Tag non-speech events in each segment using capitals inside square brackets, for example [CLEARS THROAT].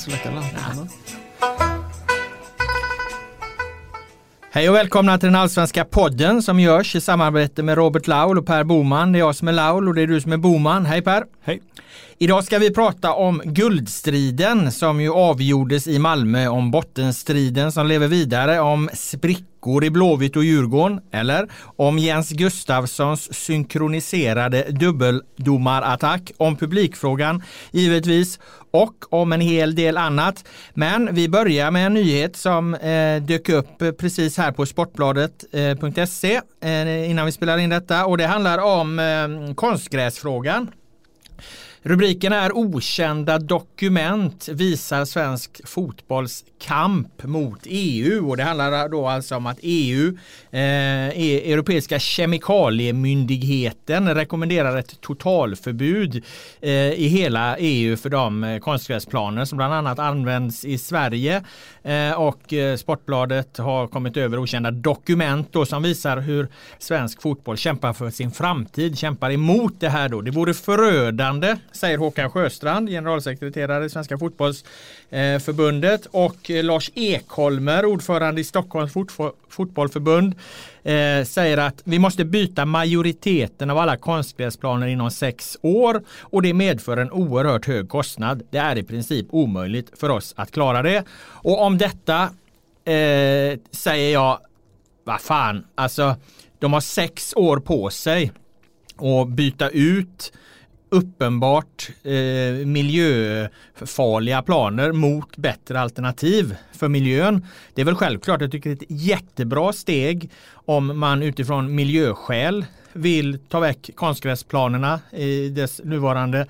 släcka lampan? Hej och välkomna till den allsvenska podden som görs i samarbete med Robert Laul och Per Boman. Det är jag som är Laul och det är du som är Boman. Hej Per! Hej! Idag ska vi prata om guldstriden som ju avgjordes i Malmö, om bottenstriden som lever vidare, om sprickor i Blåvitt och Djurgården, eller om Jens Gustafssons synkroniserade dubbeldomarattack, om publikfrågan givetvis och om en hel del annat. Men vi börjar med en nyhet som eh, dök upp precis här på sportbladet.se eh, eh, innan vi spelar in detta och det handlar om eh, konstgräsfrågan. Rubriken är Okända dokument visar svensk fotbolls kamp mot EU och det handlar då alltså om att EU, eh, e- Europeiska kemikaliemyndigheten, rekommenderar ett totalförbud eh, i hela EU för de eh, konstgräsplaner som bland annat används i Sverige eh, och eh, Sportbladet har kommit över okända dokument då som visar hur svensk fotboll kämpar för sin framtid, kämpar emot det här då. Det vore förödande, säger Håkan Sjöstrand, generalsekreterare i Svenska fotbollsförbundet och eh, Lars Ekholmer, ordförande i Stockholms fotbollförbund, eh, säger att vi måste byta majoriteten av alla konstgräsplaner inom sex år och det medför en oerhört hög kostnad. Det är i princip omöjligt för oss att klara det. Och om detta eh, säger jag, vad fan, alltså de har sex år på sig att byta ut uppenbart eh, miljöfarliga planer mot bättre alternativ för miljön. Det är väl självklart, jag tycker det är ett jättebra steg om man utifrån miljöskäl vill ta väck konstgräsplanerna i dess nuvarande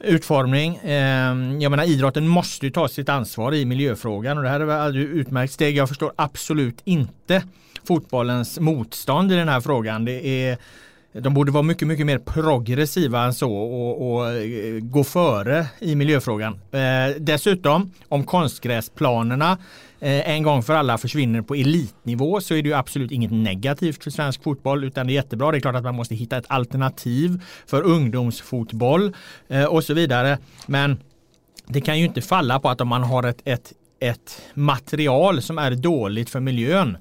utformning. Eh, jag menar idrotten måste ju ta sitt ansvar i miljöfrågan och det här är väl ett utmärkt steg. Jag förstår absolut inte fotbollens motstånd i den här frågan. Det är de borde vara mycket, mycket mer progressiva än så och, och eh, gå före i miljöfrågan. Eh, dessutom, om konstgräsplanerna eh, en gång för alla försvinner på elitnivå så är det ju absolut inget negativt för svensk fotboll utan det är jättebra. Det är klart att man måste hitta ett alternativ för ungdomsfotboll eh, och så vidare. Men det kan ju inte falla på att om man har ett, ett, ett material som är dåligt för miljön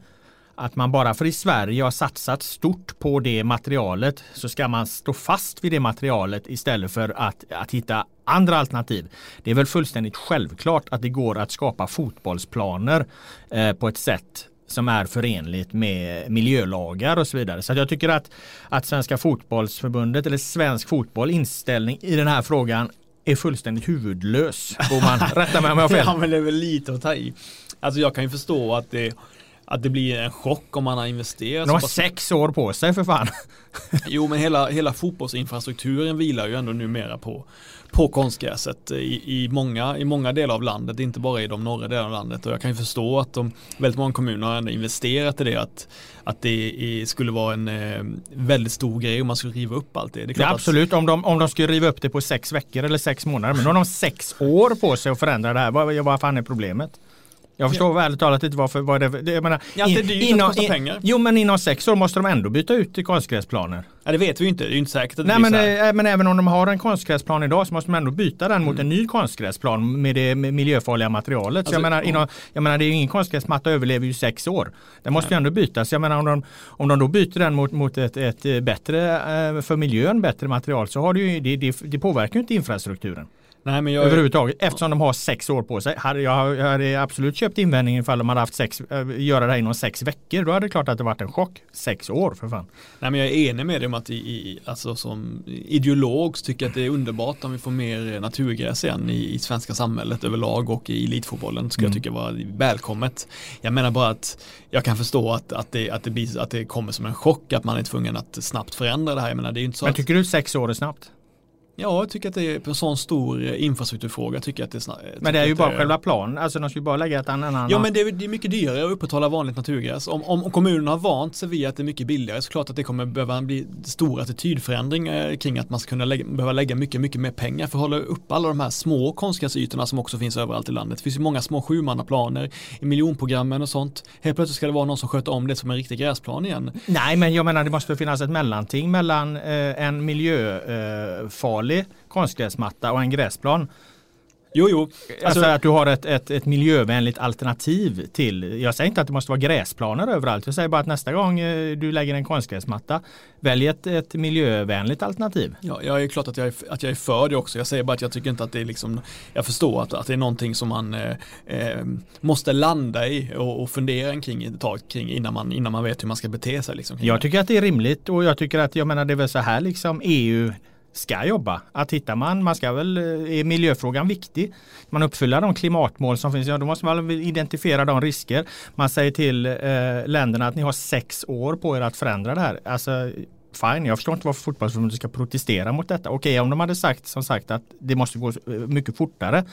att man bara för i Sverige har satsat stort på det materialet så ska man stå fast vid det materialet istället för att, att hitta andra alternativ. Det är väl fullständigt självklart att det går att skapa fotbollsplaner eh, på ett sätt som är förenligt med miljölagar och så vidare. Så jag tycker att, att Svenska fotbollsförbundet eller svensk fotboll inställning i den här frågan är fullständigt huvudlös. man [LAUGHS] rätta mig om jag har fel. ja men det är väl lite att ta i. Alltså jag kan ju förstå att det att det blir en chock om man har investerat. De har sex år på sig för fan. [LAUGHS] jo men hela, hela fotbollsinfrastrukturen vilar ju ändå numera på, på konstgräset i, i, många, i många delar av landet, inte bara i de norra delarna av landet. Och jag kan ju förstå att de, väldigt många kommuner har ändå investerat i det, att, att det skulle vara en eh, väldigt stor grej om man skulle riva upp allt det. det ja, absolut, att... om, de, om de skulle riva upp det på sex veckor eller sex månader, men nu har de sex år på sig att förändra det här. Vad, vad fan är problemet? Jag förstår ja. ärligt talat inte varför. Vad det, jag menar, ja, det är dyrt inom, att det pengar. Jo men inom sex år måste de ändå byta ut konstgräsplaner. Ja det vet vi inte, det är ju inte säkert att Nej, det men, så men även om de har en konstgräsplan idag så måste de ändå byta den mm. mot en ny konstgräsplan med det miljöfarliga materialet. Alltså, så jag, menar, inom, jag menar det är ju ingen konstgräsmatta överlever ju sex år. Den måste Nej. ju ändå bytas. Jag menar om de, om de då byter den mot, mot ett, ett bättre, eh, för miljön bättre material så har det ju, det, det, det påverkar ju inte infrastrukturen. Nej, men jag... Överhuvudtaget eftersom de har sex år på sig. Jag hade absolut köpt invändningen ifall de hade haft sex, äh, göra det här inom sex veckor. Då hade det klart att det varit en chock. Sex år för fan. Nej men jag är enig med dig om att i, alltså som ideolog så tycker jag att det är underbart om vi får mer naturgräs igen i, i svenska samhället överlag och i elitfotbollen. Skulle mm. jag tycka var välkommet. Jag menar bara att jag kan förstå att, att, det, att, det blir, att det kommer som en chock att man är tvungen att snabbt förändra det här. Jag menar, det är inte så men att... tycker du sex år är snabbt? Ja, jag tycker att det är en sån stor eh, infrastrukturfråga. Tycker att det är snabbt. Men det är ju bara är... själva planen, alltså de ska ju bara lägga ett annat. Ja, men det är, det är mycket dyrare att upprätthålla vanligt naturgräs. Om, om, om kommunerna har vant sig vid att det är mycket billigare så klart att det kommer behöva bli stor attitydförändring eh, kring att man ska kunna lägga, behöva lägga mycket, mycket mer pengar för att hålla upp alla de här små konstgräsytorna som också finns överallt i landet. Det finns ju många små sjumannaplaner i miljonprogrammen och sånt. Helt plötsligt ska det vara någon som sköter om det som en riktig gräsplan igen. Nej, men jag menar det måste finnas ett mellanting mellan eh, en miljöfarlig eh, konstgräsmatta och en gräsplan. Jo, jo. Alltså, alltså att du har ett, ett, ett, miljövänligt alternativ till. Jag säger inte att det måste vara gräsplaner överallt. Jag säger bara att nästa gång eh, du lägger en konstgräsmatta, välj ett, ett miljövänligt alternativ. Ja, jag är klart att jag är, att jag är för det också. Jag säger bara att jag tycker inte att det är liksom, jag förstår att, att det är någonting som man eh, eh måste landa i och, och fundera kring ett tag kring innan man, innan man vet hur man ska bete sig. Liksom, jag tycker att det är rimligt och jag tycker att, jag menar det är väl så här liksom EU ska jobba. Att hittar man, man ska väl, eh, är miljöfrågan viktig? Man uppfyller de klimatmål som finns, ja då måste man identifiera de risker. Man säger till eh, länderna att ni har sex år på er att förändra det här. Alltså, fine, jag förstår inte varför fotbollsförbundet ska protestera mot detta. Okej, om de hade sagt som sagt att det måste gå eh, mycket fortare.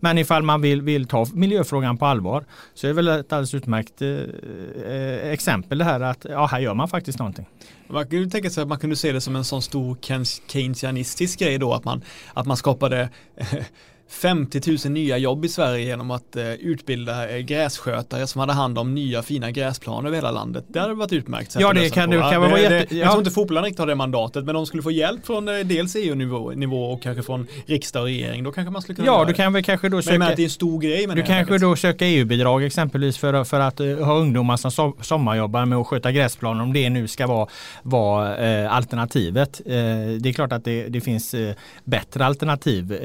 Men ifall man vill, vill ta miljöfrågan på allvar så är det väl ett alldeles utmärkt eh, eh exempel det här att ja, här gör man faktiskt någonting. Man kunde tänka sig att man kunde se det som en sån stor keynesianistisk grej då att man, att man skapade [LAUGHS] 50 000 nya jobb i Sverige genom att eh, utbilda eh, grässkötare som hade hand om nya fina gräsplaner över hela landet. Det hade varit utmärkt. Ja, det kan, det kan vara jätte... Det, jag tror inte fotbollen riktigt har det mandatet, men de skulle få hjälp från eh, dels EU-nivå nivå och kanske från riksdag och regering. Då kanske man skulle kunna Ja, du kan väl kanske då söka... Men det är en stor grej Du kanske då söka EU-bidrag exempelvis för, för att uh, ha ungdomar som so sommarjobbar med att sköta gräsplaner om det nu ska vara, vara uh, alternativet. Uh, det är klart att det, det finns bättre alternativ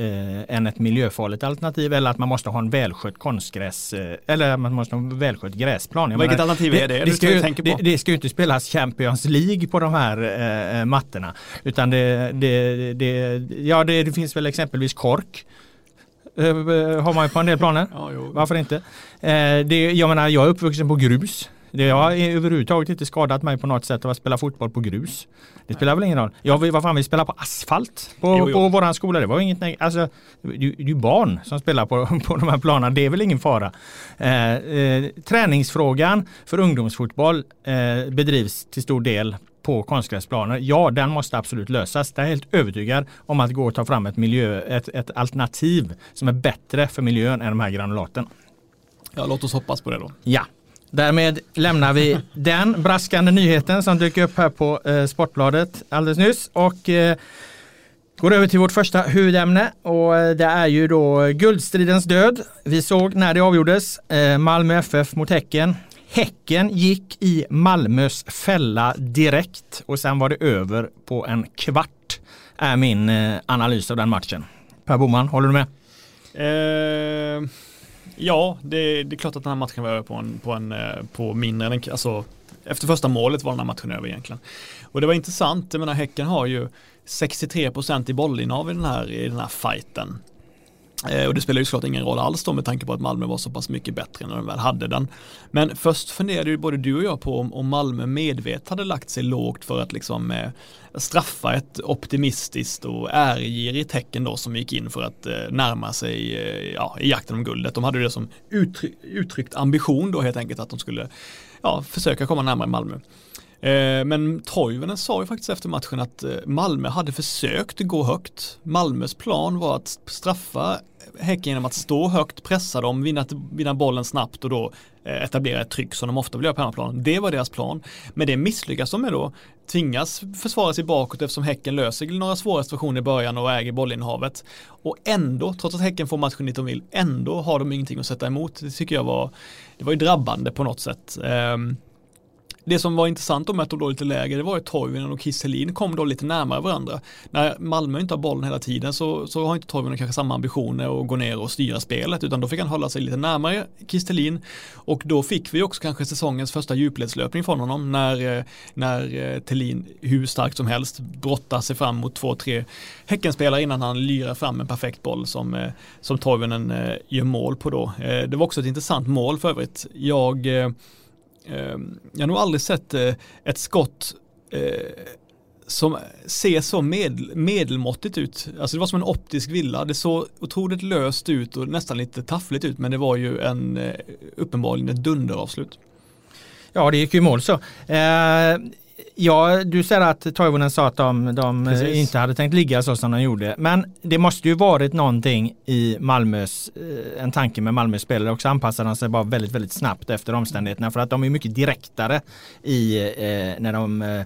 än ett miljöfarligt alternativ eller att man måste ha en välskött konstgräs eh, eller man måste ha en välskött gräsplan. Jag Vilket menar, alternativ är det? Det, det, ska ju, det, det ska ju inte spelas Champions League på de här eh, eh mattorna. Utan det, det, det, ja, det, det finns väl exempelvis kork eh, har man ju på en del planer. Ja, Varför inte? Eh, det, jag menar, jag är uppvuxen på grus. Det har överhuvudtaget inte skadat mig på något sätt att spela fotboll på grus. Det spelar väl ingen roll. Jag, vad fan, vi spelar på asfalt på, jo, jo. på våran skola. Det var inget alltså, det är ju barn som spelar på, [LAUGHS] på de här planerna. Det är väl ingen fara. Eh, eh, träningsfrågan för ungdomsfotboll eh, bedrivs till stor del på konstgräsplaner. Ja, den måste absolut lösas. Jag är helt övertygad om att gå och ta fram ett, miljö, ett, ett alternativ som är bättre för miljön än de här granulaten. Ja, låt oss hoppas på det då. Ja. Därmed lämnar vi den braskande nyheten som dök upp här på eh, Sportbladet alldeles nyss och eh, går över till vårt första huvudämne och eh, det är ju då guldstridens död. Vi såg när det avgjordes eh, Malmö FF mot Häcken. Häcken gick i Malmös fälla direkt och sen var det över på en kvart är min eh, analys av den matchen. Per Boman, håller du med? Eh, Ja, det, det, är klart att den här matchen var över på, en, på, en, eh, på mindre än alltså efter första målet var den här matchen över egentligen. Och det var intressant, jag menar Häcken har ju 63% i bollinnehav i den här, i den här fighten. Eh, och det spelar ju såklart ingen roll alls då med tanke på att Malmö var så pass mycket bättre när de väl hade den. Men först funderade ju både du och jag på om, om Malmö medvetet hade lagt sig lågt för att liksom eh, straffa ett optimistiskt och ärgirigt tecken då som gick in för att eh, närma sig eh, ja, i jakten om guldet. De hade det som uttryck, uttryckt ambition då helt enkelt att de skulle ja, försöka komma närmare Malmö. Eh, men Toivonen sa ju faktiskt efter matchen att eh, Malmö hade försökt gå högt. Malmös plan var att straffa Häcken genom att stå högt, pressa dem, vinna, vinna bollen snabbt och då eh, etablera ett tryck som de ofta vill göra på hemmaplan. Det var deras plan. Men det misslyckas de med då. Tvingas försvara sig bakåt eftersom Häcken löser några svåra situationer i början och äger bollinnehavet. Och ändå, trots att Häcken får matchen dit de vill, ändå har de ingenting att sätta emot. Det tycker jag var, det var ju drabbande på något sätt. Um, det som var intressant om att de låg lite lägre det var att Toivonen och Kisselin kom då lite närmare varandra. När Malmö inte har bollen hela tiden så, så har inte Toivonen kanske samma ambitioner att gå ner och styra spelet utan då fick han hålla sig lite närmare Kistelin och då fick vi också kanske säsongens första djupledslöpning från honom när, eh, när eh, Tellin hur starkt som helst brottar sig fram mot två, tre Häckenspelare innan han lyrar fram en perfekt boll som, eh, som Toivonen gör mål på då. Det var också ett intressant mål för övrigt. Jag Ehm, jag har nog aldrig sett eh, ett skott eh, som ser så med, medelmåttigt ut. Alltså det var som en optisk villa. Det såg otroligt löst ut och nästan lite taffligt ut men det var ju en eh, uppenbarligen ett dunderavslut. Ja det gick ju i mål så. Eh, Ja, du säger att Toivonen sa att de, de inte hade tänkt ligga så som de gjorde. Men det måste ju varit någonting i Malmös, eh, en tanke med Malmös spelare också anpassade de sig bara väldigt, väldigt snabbt efter omständigheterna för att de är mycket direktare i eh, när de eh,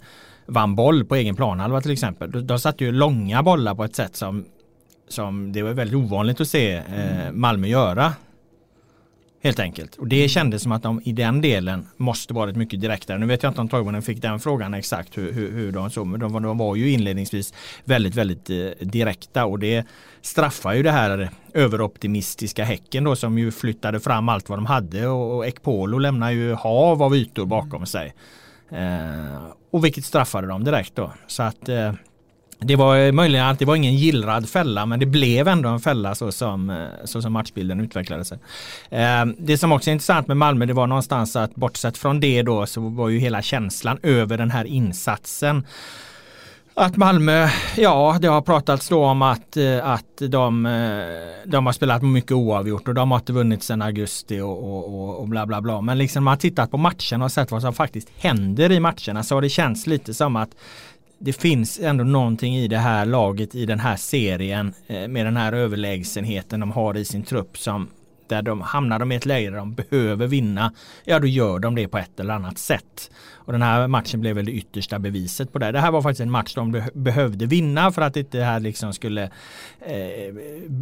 vann boll på egen planhalva till exempel. De, de satte ju långa bollar på ett sätt som som det var väldigt ovanligt att se eh, Malmö göra. Helt enkelt. Och det kändes som att de i den delen måste varit mycket direktare. Nu vet jag inte om Toivonen fick den frågan exakt hur, hur, hur de såg. Men de, de, var ju inledningsvis väldigt, väldigt eh, direkta. Och det straffar ju det här överoptimistiska Häcken då som ju flyttade fram allt vad de hade. Och, och Ekpolo lämnar ju hav av ytor bakom sig. Eh, och vilket straffade dem direkt då. Så att eh, det var eh, möjligen att det var ingen gillrad fälla men det blev ändå en fälla så som, eh, så som matchbilden utvecklade sig. Ehm, det som också är intressant med Malmö det var någonstans att bortsett från det då så var ju hela känslan över den här insatsen att Malmö, ja det har pratats då om att, eh, att de, de har spelat mycket oavgjort och de har inte vunnit sedan augusti och, och, och bla bla bla. Men liksom man har tittat på matchen och sett vad som faktiskt händer i matcherna så har det känts lite som att det finns ändå någonting i det här laget i den här serien eh, med den här överlägsenheten de har i sin trupp som där de hamnar de i ett läge där de behöver vinna, ja då gör de det på ett eller annat sätt. Och den här matchen blev väl det yttersta beviset på det. Det här var faktiskt en match de behövde vinna för att det inte här liksom skulle eh,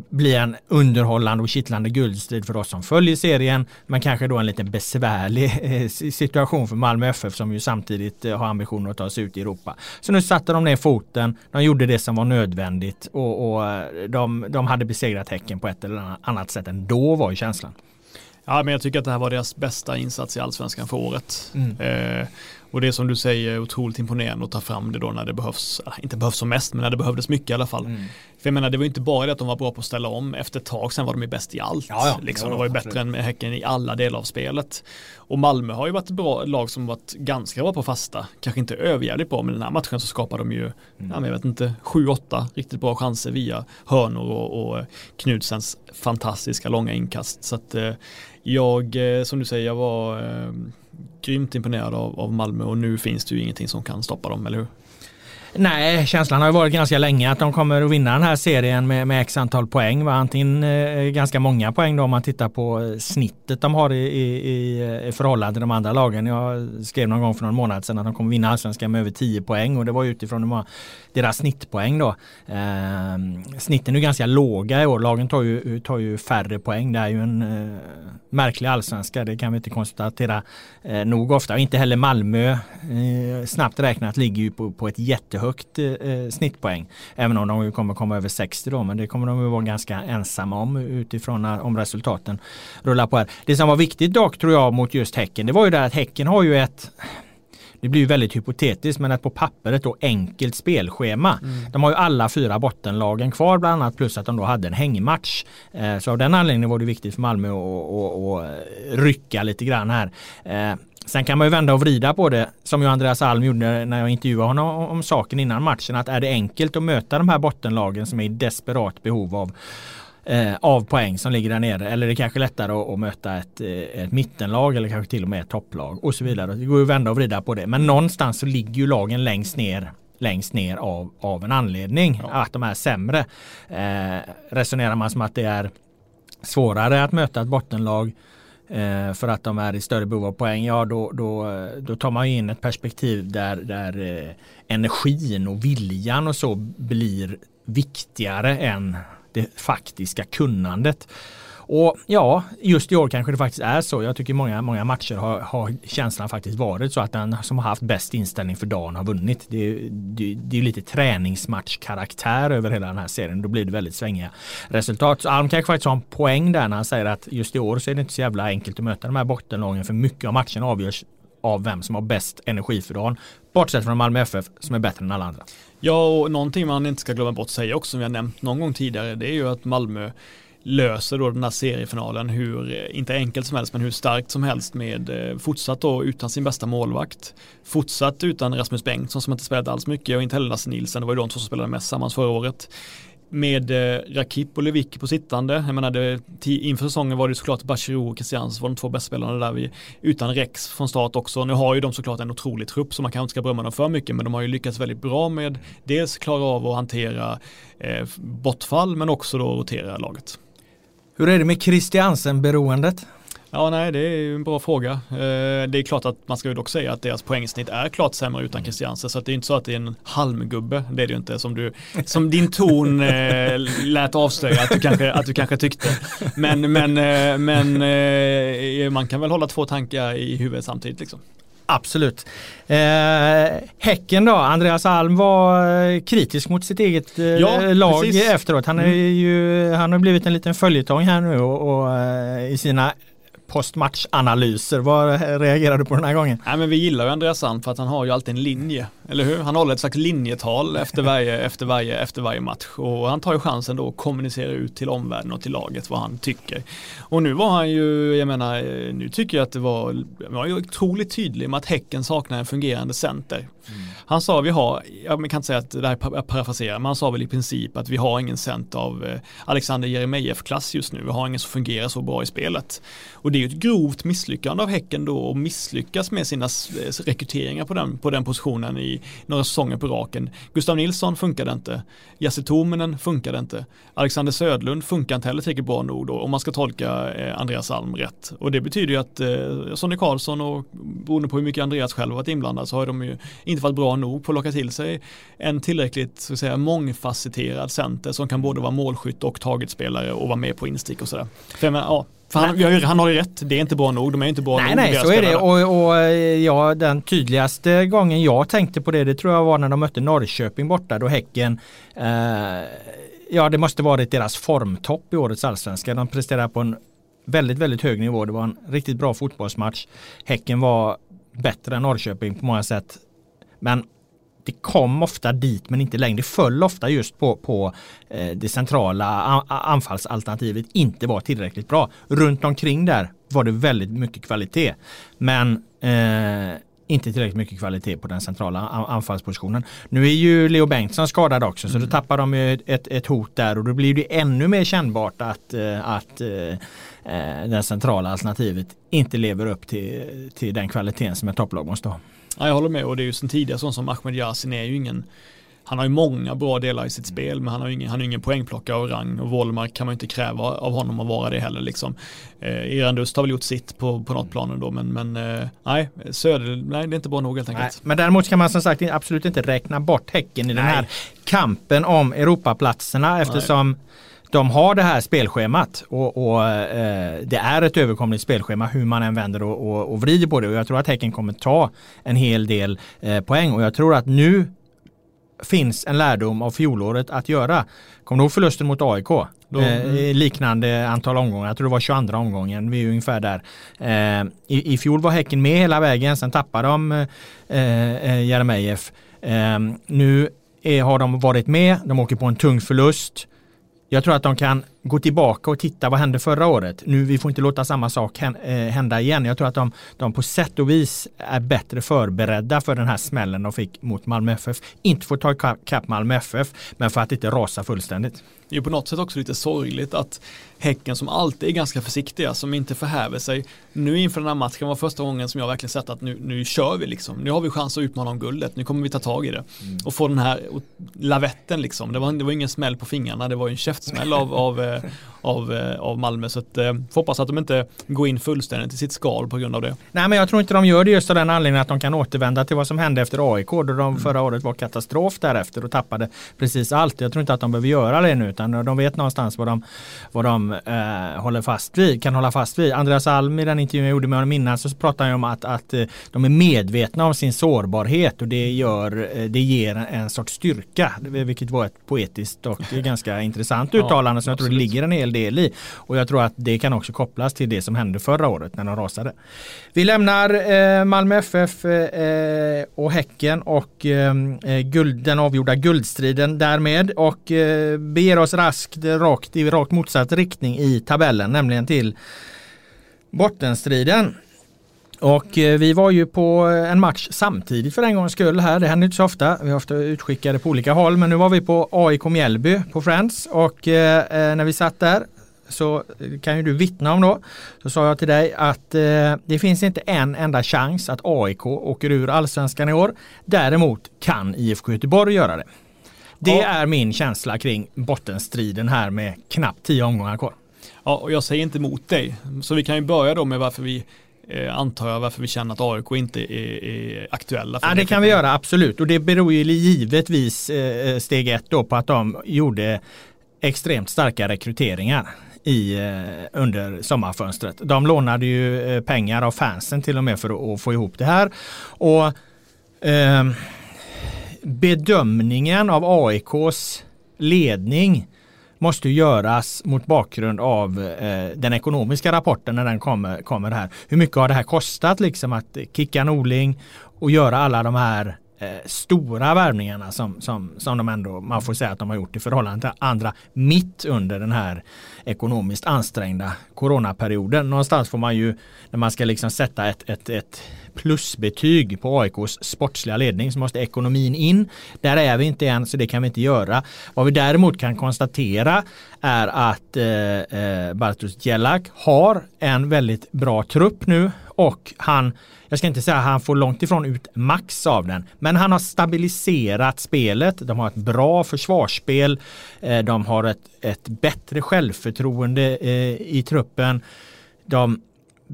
bli en underhållande och kittlande guldstrid för oss som följer serien. Men kanske då en lite besvärlig eh, situation för Malmö FF som ju samtidigt eh, har ambitioner att ta sig ut i Europa. Så nu satte de ner foten, de gjorde det som var nödvändigt och, och eh, de, de hade besegrat Häcken på ett eller annat sätt ändå var ju känslan. Ja, men jag tycker att det här var deras bästa insats i allsvenskan för året. Mm. Eh, och det är som du säger otroligt imponerande att ta fram det då när det behövs, inte behövs som mest, men när det behövdes mycket i alla fall. Mm. För jag menar, det var ju inte bara det att de var bra på att ställa om, efter ett tag sen var de ju bäst i allt. Ja, ja. Liksom. de var ju bättre än Häcken i alla delar av spelet. Och Malmö har ju varit ett bra lag som varit ganska bra på fasta, kanske inte överjävligt bra, men den här matchen så skapar de ju, mm. jag vet inte, 7-8 riktigt bra chanser via hörnor och, och Knudsens fantastiska långa inkast. Så att eh, jag, eh, som du säger, jag var eh, grymt imponerad av, av Malmö och nu finns det ju ingenting som kan stoppa dem, eller hur? Nej, känslan har varit ganska länge att de kommer att vinna den här serien med, med x antal poäng. Va? Antingen eh, ganska många poäng då om man tittar på eh, snittet de har i, i, eh, i förhållande till de andra lagen. Jag skrev någon gång för någon månad sedan att de kommer vinna allsvenskan med över 10 poäng och det var utifrån de deras snittpoäng då. Eh, snitten är ganska låga i år. Lagen tar ju, tar ju färre poäng. Det är ju en eh, märklig allsvenska. Det kan vi inte konstatera eh, nog ofta. Och inte heller Malmö eh, snabbt räknat ligger ju på, på ett jättehögt eh, snittpoäng. Även om de kommer komma över 60 då. Men det kommer de ju vara ganska ensamma om utifrån om resultaten rullar på här. Det som var viktigt dock tror jag mot just Häcken. Det var ju det att Häcken har ju ett det blir ju väldigt hypotetiskt men ett på pappret då enkelt spelschema. Mm. De har ju alla fyra bottenlagen kvar bland annat plus att de då hade en hängmatch. Eh, så av den anledningen var det viktigt för Malmö att rycka lite grann här. Eh, sen kan man ju vända och vrida på det som ju Andreas Alm gjorde när jag intervjuade honom om saken innan matchen. Att är det enkelt att möta de här bottenlagen som är i desperat behov av eh, av poäng som ligger där nere. Eller det är kanske lättare att, att möta ett, eh, ett mittenlag eller kanske till och med ett topplag och så vidare. Det går ju att vända och vrida på det. Men någonstans så ligger ju lagen längst ner längst ner av, av en anledning ja. att de är sämre. Eh, resonerar man som att det är svårare att möta ett bottenlag eh, för att de är i större behov av poäng, ja då, då, då tar man in ett perspektiv där, där eh, energin och viljan och så blir viktigare än det faktiska kunnandet. Och ja, just i år kanske det faktiskt är så. Jag tycker många, många matcher har, har känslan faktiskt varit så att den som har haft bäst inställning för dagen har vunnit. Det, det, det är lite träningsmatchkaraktär över hela den här serien. Då blir det väldigt svängiga resultat. Så Alm kanske faktiskt har en poäng där när han säger att just i år så är det inte så jävla enkelt att möta de här bottenlagen för mycket av matchen avgörs av vem som har bäst energi för dagen. Bortsett från Malmö FF som är bättre än alla andra. Ja, och någonting man inte ska glömma bort att säga också som vi har nämnt någon gång tidigare det är ju att Malmö löser då den här seriefinalen hur, eh, inte enkelt som helst, men hur starkt som helst med eh, fortsatt då utan sin bästa målvakt. Fortsatt utan Rasmus Bengtsson som inte spelat alls mycket och inte heller Lasse Nilsen, det var ju de två som spelade mest sammans förra året med eh, Rakip och Lewicki på sittande. Jag menar, det, inför säsongen var det såklart Bachirou och Christians var de två bästa spelarna där vi, utan Rex från start också. Nu har ju de såklart en otrolig trupp så man kanske inte ska berömma dem för mycket men de har ju lyckats väldigt bra med dels klara av att hantera eh, bortfall men också då rotera laget. Hur är det med Christiansen-beroendet? Ja, nej, det är ju en bra fråga. Eh, det är klart att man ska ju dock säga att deras poängsnitt är klart sämre utan Christiansen. Så det är inte så att det är en halmgubbe. Det är det ju inte som, du, som din ton eh, lät avslöja att du kanske, att du kanske tyckte. Men, men, eh, men man kan väl hålla två tankar i huvudet samtidigt. Liksom. Absolut. Eh, häcken då, Andreas Alm var kritisk mot sitt eget eh, ja, lag precis. efteråt. Han, är mm. ju, han har blivit en liten följetong här nu och, och eh, i sina postmatchanalyser. Vad reagerar du på den här gången? Nej, men vi gillar ju Andreas Sand för att han har ju alltid en linje, eller hur? Han håller ett slags linjetal efter varje, [LAUGHS] efter varje, efter varje match och han tar ju chansen då att kommunicera ut till omvärlden och till laget vad han tycker. Och nu var han ju, jag menar, nu tycker jag att det var, var ju otroligt tydlig med att Häcken saknar en fungerande center. Mm. Han sa vi har, jag kan inte säga att det här är parafraserar, men han sa väl i princip att vi har ingen cent av eh, Alexander Jeremejeff-klass just nu. Vi har ingen som fungerar så bra i spelet. Och det är ju ett grovt misslyckande av Häcken då att misslyckas med sina eh, rekryteringar på den, på den positionen i några säsonger på raken. Gustav Nilsson funkade inte. Jesse Tominen funkade inte. Alexander Södlund funkar inte heller tillräckligt bra nog då, om man ska tolka eh, Andreas Alm rätt. Och det betyder ju att eh, Sonny Karlsson och beroende på hur mycket Andreas själv varit inblandad så har de ju inte varit bra nog på att locka till sig en tillräckligt så att säga, mångfacetterad center som kan både vara målskytt och targetspelare och vara med på instick och sådär. För, men, ja, för han, han, har ju rätt, det är inte bra nog, de är inte bra nej, nog. Nej, så är det. Och, och, ja, den tydligaste gången jag tänkte på det, det tror jag var när de mötte Norrköping borta, då Häcken eh, Ja, det måste varit deras formtopp i årets allsvenska. De presterade på en väldigt, väldigt hög nivå. Det var en riktigt bra fotbollsmatch. Häcken var bättre än Norrköping på många sätt. Men det kom ofta dit men inte längre. Det föll ofta just på, på eh, det centrala anfallsalternativet inte var tillräckligt bra. Runt omkring där var det väldigt mycket kvalitet. Men eh, inte tillräckligt mycket kvalitet på den centrala anfallspositionen. Nu är ju Leo Bengtsson skadad också så mm. då tappar de ett, ett hot där och då blir det ännu mer kännbart att, eh, att eh, det centrala alternativet inte lever upp till, till den kvaliteten som ett topplag måste ha. Ja, jag håller med och det är ju sen tidigare sån som Ahmed Yasin är ju ingen han har ju många bra delar i sitt spel men han har ju ingen, han ingen poängplockare av rang och Wollmark kan man ju inte kräva av honom att vara det heller liksom. Eh, Irandust har väl gjort sitt på, på något plan ändå men, men eh, nej, Söder, nej det är inte bra nog helt enkelt. Nej, men däremot kan man som sagt absolut inte räkna bort Häcken i nej. den här kampen om Europaplatserna eftersom nej de har det här spelschemat och, och eh, det är ett överkomligt spelschema hur man än vänder och, och, och vrider på det och jag tror att Häcken kommer ta en hel del eh, poäng och jag tror att nu finns en lärdom av fjolåret att göra. Kommer du ihåg förlusten mot AIK? Eh, liknande antal omgångar, jag tror det var 22 omgången, vi är ungefär där. Eh, i, I fjol var Häcken med hela vägen, sen tappade de eh, eh Jeremejeff. Eh, nu är, har de varit med, de åker på en tung förlust. Jag tror att de kan gå tillbaka och titta vad hände förra året. Nu, vi får inte låta samma sak eh, hända igen. Jag tror att de, de på sätt och vis är bättre förberedda för den här smällen de fick mot Malmö FF. Inte för att ta kapp Malmö FF, men för att inte rasa fullständigt. Det är på något sätt också lite sorgligt att Häcken som alltid är ganska försiktiga, som inte förhäver sig. Nu inför den här matchen var första gången som jag verkligen sett att nu, nu kör vi liksom. Nu har vi chans att utmana om guldet, nu kommer vi ta tag i det. Mm. Och få den här lavetten liksom. Det var, det var ingen smäll på fingrarna, det var en käftsmäll av, av, eh, av, eh, av Malmö. Så att, eh, hoppas att de inte går in fullständigt i sitt skal på grund av det. Nej men jag tror inte de gör det just av den anledningen att de kan återvända till vad som hände efter AIK då de mm. förra året var katastrof därefter och tappade precis allt. Jag tror inte att de behöver göra det nu utan de vet någonstans vad de, vad de eh, håller fast vid, kan hålla fast vid. Andreas Alm i den intervjun jag gjorde med honom innan så pratade han om att, att eh, de är medvetna om sin sårbarhet och det, gör, eh, det ger en, sorts styrka vilket var ett poetiskt och ganska intressant uttalande ja, som jag tror ligger en hel del i. Och jag tror att det kan också kopplas till det som hände förra året när de rasade. Vi lämnar eh, Malmö FF eh, och Häcken och eh, eh, guld, den avgjorda guldstriden därmed och eh, beger oss raskt eh, rakt i rakt motsatt riktning i tabellen, nämligen till bottenstriden. Och eh, vi var ju på en match samtidigt för en gångs skull här. Det händer inte så ofta. Vi har ofta utskickade på olika håll. Men nu var vi på AIK Mjällby på Friends. Och eh, eh, när vi satt där så kan ju du vittna om då. Så sa jag till dig att eh, det finns inte en enda chans att AIK åker ur allsvenskan i år. Däremot kan IFK Göteborg göra det. Det ja. är min känsla kring bottenstriden här med knappt tio omgångar kvar. Ja, och jag säger inte emot dig. Så vi kan ju börja då med varför vi eh, antar jag varför vi känner att AIK inte är, är aktuella. ja, det kan vi göra, absolut. Och det beror ju givetvis eh, steg ett då på att de gjorde extremt starka rekryteringar i, eh, under sommarfönstret. De lånade ju eh, pengar av fansen till och med för att, att få ihop det här. Och eh, Bedömningen av AIKs ledning måste göras mot bakgrund av eh, den ekonomiska rapporten när den kommer, kommer här. Hur mycket har det här kostat liksom att kicka Norling och göra alla de här eh, stora värvningarna som, som, som de ändå, man får säga att de har gjort i förhållande till andra mitt under den här ekonomiskt ansträngda coronaperioden. Någonstans får man ju, när man ska liksom sätta ett, ett, ett plusbetyg på AIKs sportsliga ledning så måste ekonomin in. Där är vi inte än så det kan vi inte göra. Vad vi däremot kan konstatera är att eh, eh Bartosz Jelak har en väldigt bra trupp nu och han jag ska inte säga att han får långt ifrån ut max av den, men han har stabiliserat spelet. De har ett bra försvarsspel. Eh, de har ett, ett bättre självförtroende eh, i truppen. De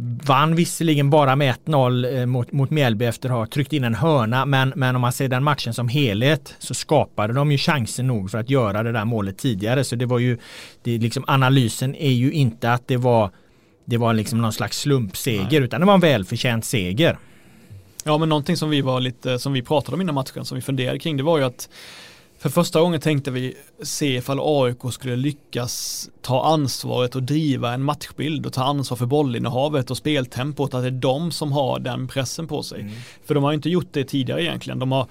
Vann visserligen bara med 1-0 eh, mot, mot Mjällby efter att ha tryckt in en hörna men, men om man ser den matchen som helhet så skapade de ju chansen nog för att göra det där målet tidigare så det var ju det liksom analysen är ju inte att det var det var liksom någon slags slumpseger Nej. utan det var en välförtjänt seger. Ja men någonting som vi var lite som vi pratade om innan matchen som vi funderade kring det var ju att för första gången tänkte vi se ifall AIK skulle lyckas ta ansvaret och driva en matchbild och ta ansvar för bollinnehavet och speltempot, att det är de som har den pressen på sig. Mm. För de har inte gjort det tidigare egentligen. De har,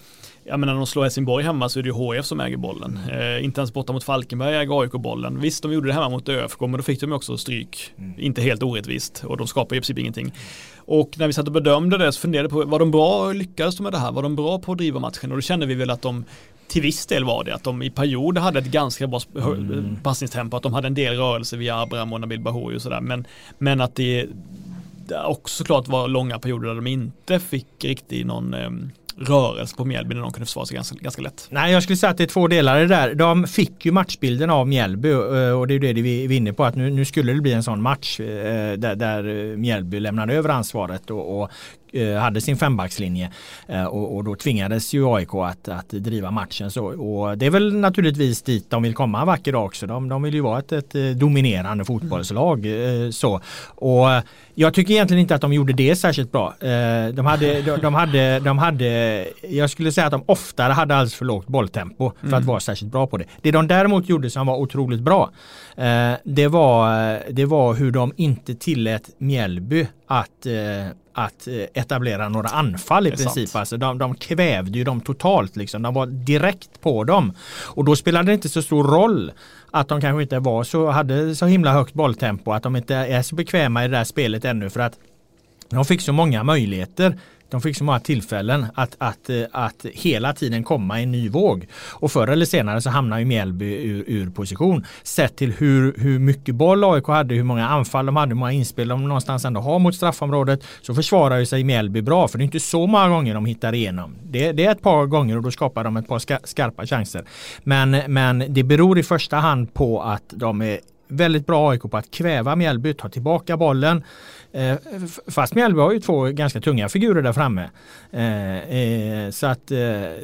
jag menar när de slår Helsingborg hemma så är det ju HF som äger bollen. Mm. Eh, inte ens borta mot Falkenberg äger AIK bollen. Visst, de gjorde det hemma mot ÖFK, men då fick de också stryk. Mm. Inte helt orättvist och de skapar i princip ingenting. Och när vi satt och bedömde det så funderade på, var de bra, lyckades de med det här? Var de bra på att driva matchen? Och då kände vi väl att de till viss del var det att de i perioder hade ett ganska bra mm. passningstempo, att de hade en del rörelse via Abraham och Nabil Bahoui och sådär. Men, men att det också såklart var långa perioder där de inte fick riktigt någon um, rörelse på Mjällby när de kunde försvara sig ganska, ganska lätt. Nej, jag skulle säga att det är två delar i det där. De fick ju matchbilden av Mjällby eh, och det är det vi är inne på att nu, nu skulle det bli en sån match eh, där, där eh, Mjällby lämnade över ansvaret och, och hade sin fembackslinje eh, och, och, då tvingades ju AIK att, att driva matchen så. Och det är väl naturligtvis dit de vill komma en vacker dag också. De, de vill ju vara ett, ett eh, dominerande fotbollslag. Så. Och jag tycker egentligen inte att de gjorde det särskilt bra. De hade, de, de hade, de hade, jag skulle säga att de oftare hade alldeles för lågt bolltempo för mm. att vara särskilt bra på det. Det de däremot gjorde som var otroligt bra det var, det var hur de inte tillät Mjällby att, att eh, etablera några anfall i princip. Alltså de, de kvävde ju dem totalt liksom. De var direkt på dem. Och då spelade det inte så stor roll att de kanske inte var så, hade så himla högt bolltempo, att de inte är så bekväma i det där spelet ännu för att de fick så många möjligheter de fick så många tillfällen att, att, eh, att hela tiden komma i en ny våg. Och förr eller senare så hamnar ju Mjällby ur, ur position. Sett till hur, hur mycket boll AIK hade, hur många anfall de hade, hur många inspel de någonstans ändå har mot straffområdet. Så försvarar ju sig Mjällby bra, för det är inte så många gånger de hittar igenom. Det, det är ett par gånger och då skapar de ett par skarpa chanser. Men, men det beror i första hand på att de är väldigt bra AIK på att kväva Mjällby, ta tillbaka bollen. Eh, fast Mjällby har ju två ganska tunga figurer där framme. Eh, eh, så att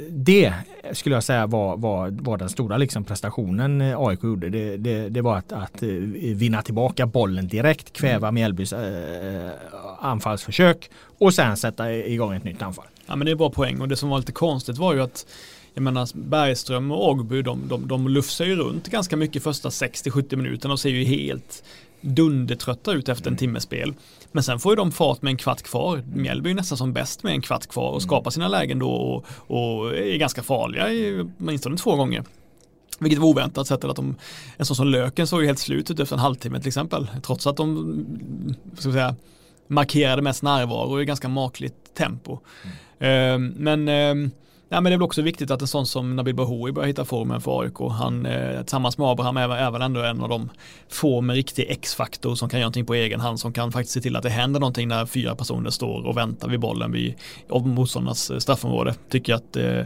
det skulle jag säga var, var, var den stora liksom prestationen AIK gjorde. Det, det, det var att, att vinna tillbaka bollen direkt, kväva mm. Mjällbys anfallsförsök och sen sätta igång ett nytt anfall. Ja men det är bra poäng och det som var lite konstigt var ju att jag menar Bergström och Ågby de, de, de lufsar ju runt ganska mycket första 60-70 minuterna och ser ju helt dundertrötta ut efter en mm. timmes spel. Men sen får ju de fart med en kvart kvar. Mjällby är nästan som bäst med en kvart kvar och mm. skapar sina lägen då och, och är ganska farliga åtminstone två gånger. Vilket var oväntat sett att de, en sån som Löken såg ju helt slut ut efter en halvtimme till exempel. Trots att de ska säga, markerade mest närvaro i ganska makligt tempo. Mm. Uh, men Ja, men det är väl också viktigt att en sån som Nabil Bahoui börjar hitta formen för AIK. Han eh, tillsammans med Abraham är, är väl ändå en av de få med riktig X-faktor som kan göra någonting på egen hand som kan faktiskt se till att det händer någonting när fyra personer står och väntar vid bollen vid motståndarnas eh, straffområde. Tycker att eh,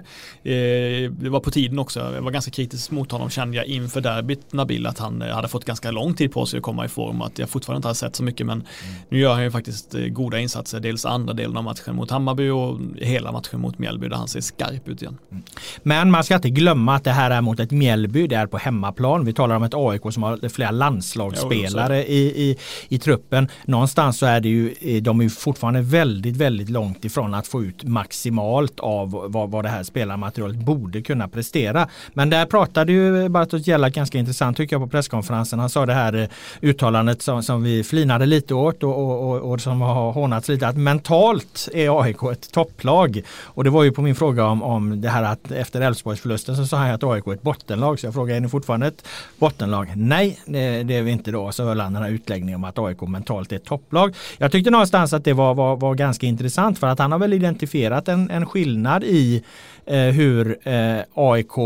eh, det var på tiden också. Jag var ganska kritisk mot honom kände jag inför derbyt Nabil att han eh, hade fått ganska lång tid på sig att komma i form att jag fortfarande inte har sett så mycket men mm. nu gör han ju faktiskt goda insatser. Dels andra delen av matchen mot Hammarby och hela matchen mot Mjällby där han ser skarp ut igen. Mm. Men man ska inte glömma att det här är mot ett Mjällby, det är på hemmaplan. Vi talar om ett AIK som har flera landslagsspelare i, i, i truppen. Någonstans så är det ju, eh, de är ju fortfarande väldigt, väldigt långt ifrån att få ut maximalt av vad, vad det här spelarmaterialet borde kunna prestera. Men där pratade ju Bartosz Jelak ganska intressant tycker jag på presskonferensen. Han sa det här eh, uttalandet som, som vi flinade lite åt och, och, och, och som har hånats lite att mentalt är AIK ett topplag. Och det var ju på min fråga om, om det här att efter Elfsborgsförlusten så sa han att AIK är ett bottenlag. Så jag frågade, är ni fortfarande ett bottenlag? Nej, det, det är vi inte då. Så höll han den här utläggningen om att AIK mentalt är ett topplag. Jag tyckte någonstans att det var, var, var ganska intressant för att han har väl identifierat en, en skillnad i eh, hur eh, AIK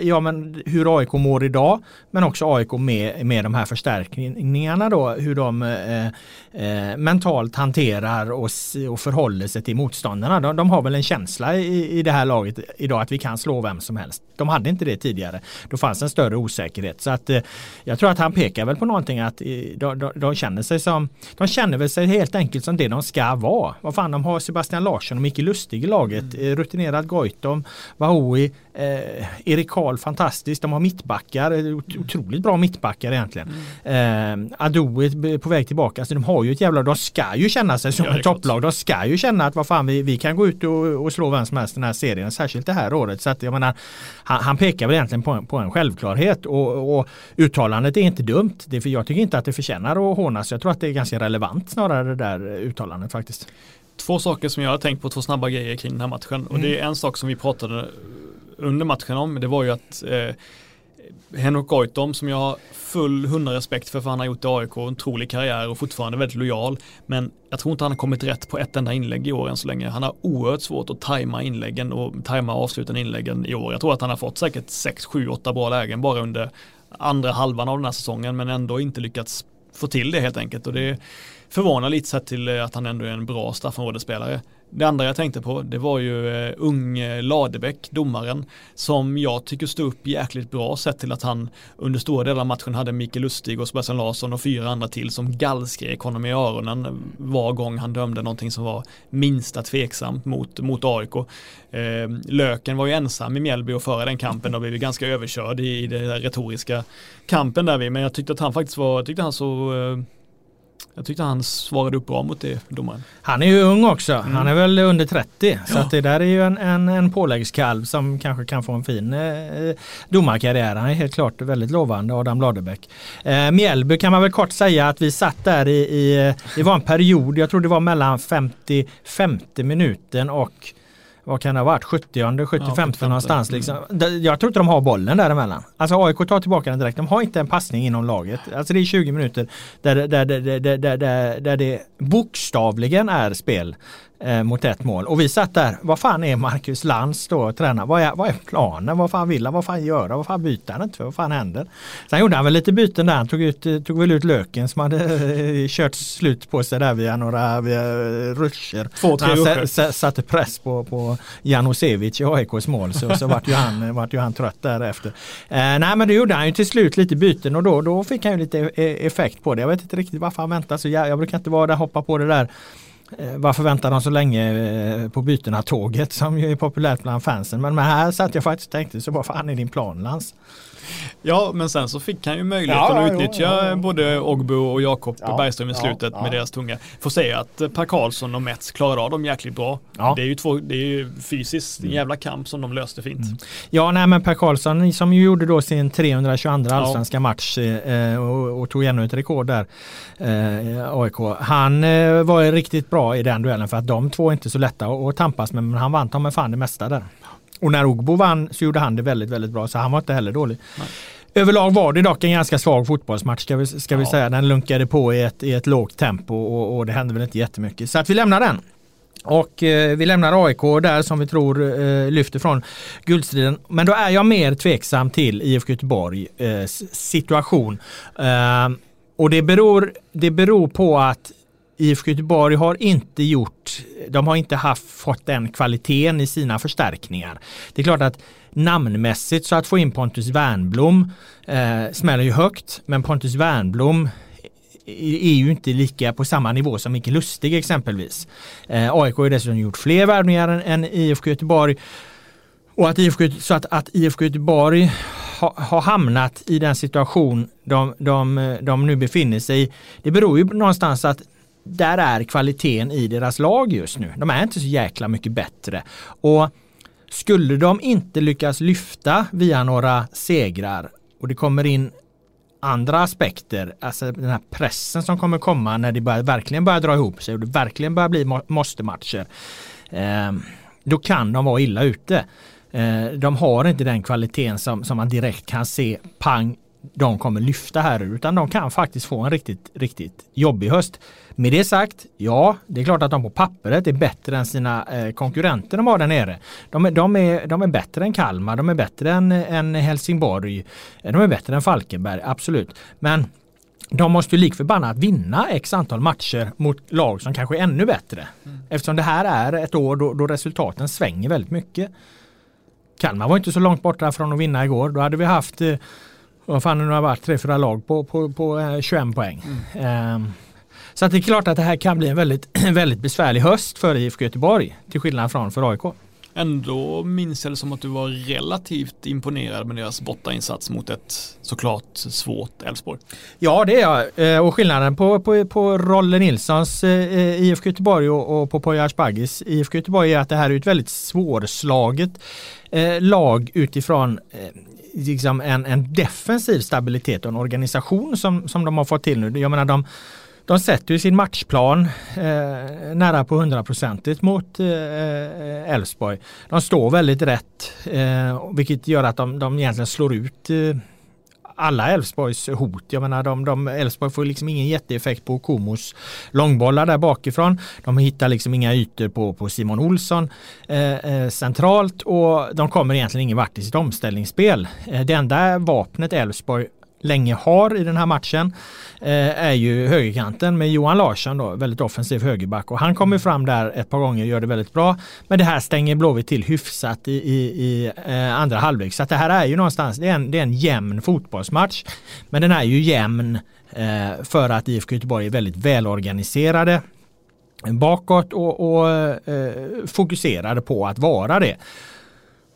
ja, men hur AIK mår idag men också AIK med, med de här förstärkningarna då hur de eh, eh, mentalt hanterar och, och förhåller sig till motståndarna. De, de har väl en känsla i, i det här laget idag att vi kan slå vem som helst. De hade inte det tidigare. Då fanns en större osäkerhet. Så att eh, jag tror att han pekar väl på någonting att eh, de, de, de, känner sig som de känner väl sig helt enkelt som det de ska vara. Vad fan de har Sebastian Larsson och Micke Lustig i laget. Mm. Eh, rutinerad Goitom, Bahoui, eh, Erik Karl fantastiskt. De har mittbackar, otroligt bra mittbackar egentligen. Mm. Eh, Ado är på väg tillbaka. Alltså de har ju ett jävla, de ska ju känna sig som ja, ett topplag. De ska ju känna att vad fan vi, vi kan gå ut och, och slå vem som helst den här serien. Särskilt det här året. Så att jag menar, han, han pekar väl egentligen på en, på en självklarhet och, och, uttalandet är inte dumt. Det är för jag tycker inte att det förtjänar att hånas. Jag tror att det är ganska relevant snarare det där uttalandet faktiskt. Två saker som jag har tänkt på, två snabba grejer kring den här matchen. Mm. Och det är en sak som vi pratade under matchen om, det var ju att eh, Henrik Goitom som jag har full hundra respekt för, för han har gjort i AIK, en otrolig karriär och fortfarande väldigt lojal. Men jag tror inte han har kommit rätt på ett enda inlägg i år än så länge. Han har oerhört svårt att tajma inläggen och tajma avslutande inläggen i år. Jag tror att han har fått säkert 6, 7, 8 bra lägen bara under andra halvan av den här säsongen men ändå inte lyckats få till det helt enkelt. Och det förvånar lite sett till eh, att han ändå är en bra straffområdesspelare. Det andra jag tänkte på det var ju eh, ung eh, Ladebäck, domaren, som jag tycker stod upp jäkligt bra sett till att han under stora delar av matchen hade Mikael Lustig och Sebastian Larsson och fyra andra till som gallskrek honom i öronen var gång han dömde någonting som var minsta tveksamt mot, mot AIK. Eh, Löken var ju ensam i Mjällby och föra den kampen och blev ganska överkörd i, i den retoriska kampen där vi, men jag tyckte att han faktiskt var, jag tyckte han så eh, jag tyckte han svarade upp bra mot det domaren. Han är ju ung också. Mm. Han är väl under 30. Ja. Så det där är ju en, en, en påläggskalv som kanske kan få en fin eh, domarkarriär. Han är helt klart väldigt lovande, Adam Ladebäck. Eh, Mjällby kan man väl kort säga att vi satt där i, i det var en period, jag tror det var mellan 50 50 minuten och vad kan det ha varit, 70 75 ja, någonstans. Liksom. Mm. Jag tror inte de har bollen däremellan. Alltså AIK tar tillbaka den direkt. De har inte en passning inom laget. Alltså det är 20 minuter där, där, där, där, där, där, där det bokstavligen är spel eh, mot ett mål. Och vi satt där, vad fan är Marcus Lantz då tränare? Vad är, vad är planen? Vad fan vill han? Vad fan göra? Vad fan byter han inte för? Vad fan händer? Sen gjorde han väl lite byten där. Han tog, ut, tog väl ut Löken som hade eh, kört slut på sig där via några via ruscher. Två, tre han satte press på, på Janosevic i AIKs mål så, så vart, ju han, vart ju han trött därefter. Eh, nej men det gjorde han ju till slut lite byten och då, då fick han ju lite e-, effekt på det. Jag vet inte riktigt varför han väntar så jag, jag brukar inte vara där och hoppa på det där Eh, Eh, varför väntar de så länge eh, på bytena tåget som ju är populärt bland fansen. Men här satt jag faktiskt och tänkte så vad fan är din plan Lans? Ja, men sen så fick han ju möjligheten ja, att utnyttja ja, ja, både Ogbo och Jakob Bergström i slutet med deras tunga. Får säga att eh, Per Karlsson och Mets klarade av dem jäkligt bra. Det är ju två, det är ju fysiskt en mm. jävla kamp som de löste fint. Mm. Ja, nej men Per Karlsson som ju gjorde då sin 322 allsvenska match eh, och, och, tog ännu ett rekord där, eh, AIK. Han eh, var riktigt bra i den duellen för att de två är inte så lätta att, att tampas med, men han vann ta med fan det mesta där. Och när Ogbo vann så gjorde han det väldigt, väldigt bra så han var inte heller dålig. Nej. Överlag var det dock en ganska svag fotbollsmatch ska vi, ska vi säga. Den lunkade på i ett, i ett lågt tempo och, och det hände väl inte jättemycket. Så att vi lämnar den. Och eh, vi lämnar AIK där som vi tror eh, lyfter från guldstriden. Men då är jag mer tveksam till IFK Göteborg eh, situation. Eh, och det beror, det beror på att IFK Göteborg har inte gjort, de har inte haft, fått den kvaliteten i sina förstärkningar. Det är klart att namnmässigt så att få in Pontus Wernblom eh, smäller ju högt, men Pontus Wernblom är ju inte lika på samma nivå som Micke Lustig exempelvis. Eh, AIK har dessutom gjort fler värvningar än, än IFK Göteborg. Och att IFK, så att, att IFK Göteborg har ha hamnat i den situation de, de, de nu befinner sig i. Det beror ju någonstans att där är kvaliteten i deras lag just nu. De är inte så jäkla mycket bättre. Och skulle de inte lyckas lyfta via några segrar och det kommer in andra aspekter, alltså den här pressen som kommer komma när det börjar, verkligen börjar dra ihop sig och det verkligen börjar bli måste-matcher. Eh, då kan de vara illa ute. Eh, de har inte den kvaliteten som, som man direkt kan se, pang, de kommer lyfta här utan de kan faktiskt få en riktigt, riktigt jobbig höst. Med det sagt, ja, det är klart att de på pappret är bättre än sina eh, konkurrenter de har där nere. De, är, de, är, de är bättre än Kalmar, de är bättre än, än Helsingborg, de är bättre än Falkenberg, absolut. Men de måste ju lik förbannat vinna x antal matcher mot lag som kanske är ännu bättre. Mm. Eftersom det här är ett år då, då resultaten svänger väldigt mycket. Kalmar var inte så långt borta från att vinna igår. Då hade vi haft eh, vad fan nu har varit, tre, fyra lag på, på, på 21 eh, poäng. Mm. Um, så det är klart att det här kan bli en väldigt, [CLEARS THROAT] väldigt besvärlig höst för IFK Göteborg till skillnad från för AIK. Ändå minns jag det som att du var relativt imponerad med deras bortainsats mot ett såklart svårt Elfsborg. Ja det är jag eh, och skillnaden på, på, på Rolle Nilssons eh, IFK Göteborg och, och på Poya Asbagis IFK Göteborg är att det här är ett väldigt svårslaget lag utifrån liksom en, en defensiv stabilitet och en organisation som, som de har fått till nu. Jag menar de, de sätter ju sin matchplan eh, nära på hundraprocentigt mot eh, eh, Elfsborg. Eh, de står väldigt rätt eh, vilket gör att de, de egentligen slår ut eh, alla Elfsborgs hot. Jag menar de, de Elfsborg får liksom ingen jätteeffekt på Komos långbollar där bakifrån. De hittar liksom inga ytor på, på Simon Olsson eh, eh centralt och de kommer egentligen ingen vart i sitt omställningsspel. Eh, det enda vapnet Elfsborg länge har i den här matchen eh, är ju högerkanten med Johan Larsson då, väldigt offensiv högerback och han kommer fram där ett par gånger och gör det väldigt bra. Men det här stänger Blåvitt till hyfsat i, i, i eh, andra halvlek. Så att det här är ju någonstans, det är, en, det är en jämn fotbollsmatch. Men den är ju jämn eh, för att IFK Göteborg är väldigt välorganiserade bakåt och, och eh, fokuserade på att vara det.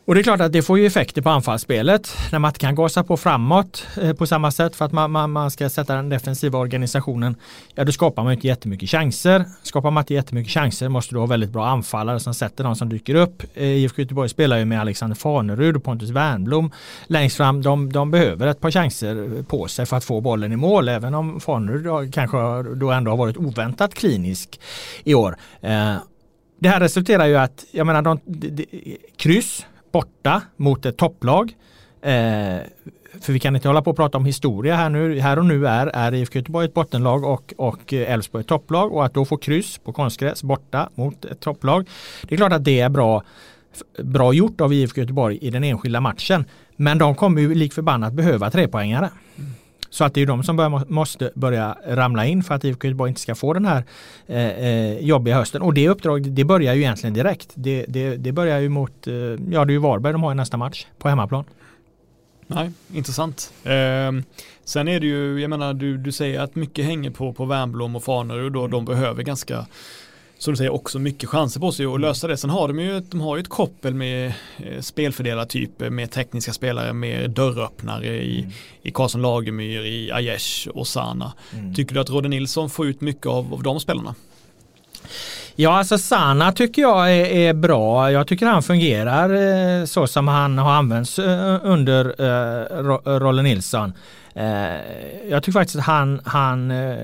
Och det är klart att det får ju effekter på anfallsspelet när man inte kan gasa på framåt eh, på samma sätt för att man, man, man, ska sätta den defensiva organisationen. Ja, då skapar man inte jättemycket chanser. Skapar man inte jättemycket chanser måste du ha väldigt bra anfallare som sätter de som dyker upp. Eh, IFK Göteborg spelar ju med Alexander Fanerud och Pontus Wernblom längst fram. De, de behöver ett par chanser på sig för att få bollen i mål även om Fanerud kanske då ändå har varit oväntat klinisk i år. Eh, det här resulterar ju att, jag menar, de, de, de, kryss borta mot ett topplag. Eh, för vi kan inte hålla på och prata om historia här nu. Här och nu är, är IFK Göteborg ett bottenlag och, och Elfsborg ett topplag och att då få kryss på konstgräs borta mot ett topplag. Det är klart att det är bra, bra gjort av IFK Göteborg i den enskilda matchen. Men de kommer ju lik förbannat behöva trepoängare. Mm. Så att det är de som bör, måste börja ramla in för att IFK Göteborg inte ska få den här eh, eh jobbiga hösten. Och det uppdraget det börjar ju egentligen direkt. Det, det, det börjar ju mot, eh, ja det är ju Varberg de har i nästa match på hemmaplan. Nej, intressant. Eh, sen är det ju, jag menar du, du säger att mycket hänger på, på Wernbloom och Faner och då de behöver ganska som du säger också mycket chanser på sig att lösa det. Sen har de ju, de har ju ett koppel med eh, spelfördelartyper, med tekniska spelare, med dörröppnare i, mm. i Karlsson Lagemyr, i Aiesh och Sana. Mm. Tycker du att Rodde Nilsson får ut mycket av, av de spelarna? Ja, alltså Sana tycker jag är, är, bra. Jag tycker han fungerar eh, så som han har använts eh, under eh, Rolle Nilsson. Eh, jag tycker faktiskt att han, han, eh,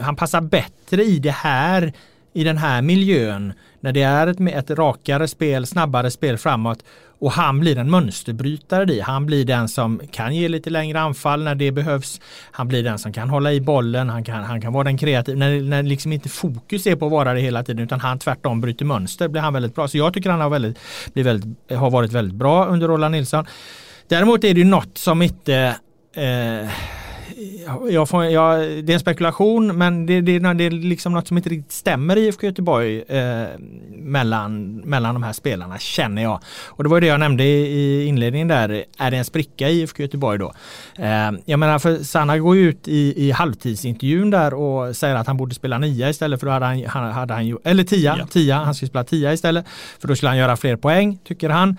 han passar bättre i det här i den här miljön när det är ett, ett rakare spel, snabbare spel framåt Och han blir en mönsterbrytare i. Han blir den som kan ge lite längre anfall när det behövs. Han blir den som kan hålla i bollen. Han kan, han kan vara den kreativa. När, när liksom inte fokus är på att vara det hela tiden utan han tvärtom bryter mönster blir han väldigt bra. Så jag tycker han har, väldigt, blir väldigt, har varit väldigt bra under Roland Nilsson. Däremot är det ju något som inte eh, jag får, jag, det är en spekulation men det, det, det, är liksom något som inte riktigt stämmer i IFK Göteborg eh, mellan, mellan de här spelarna känner jag. Och det var det jag nämnde i, inledningen där. Är det en spricka i IFK Göteborg då? Eh, jag menar för Sanna går ju ut i, i halvtidsintervjun där och säger att han borde spela nia istället för då hade han, hade han eller tia, ja. tia, han skulle spela tia istället. För då skulle han göra fler poäng tycker han.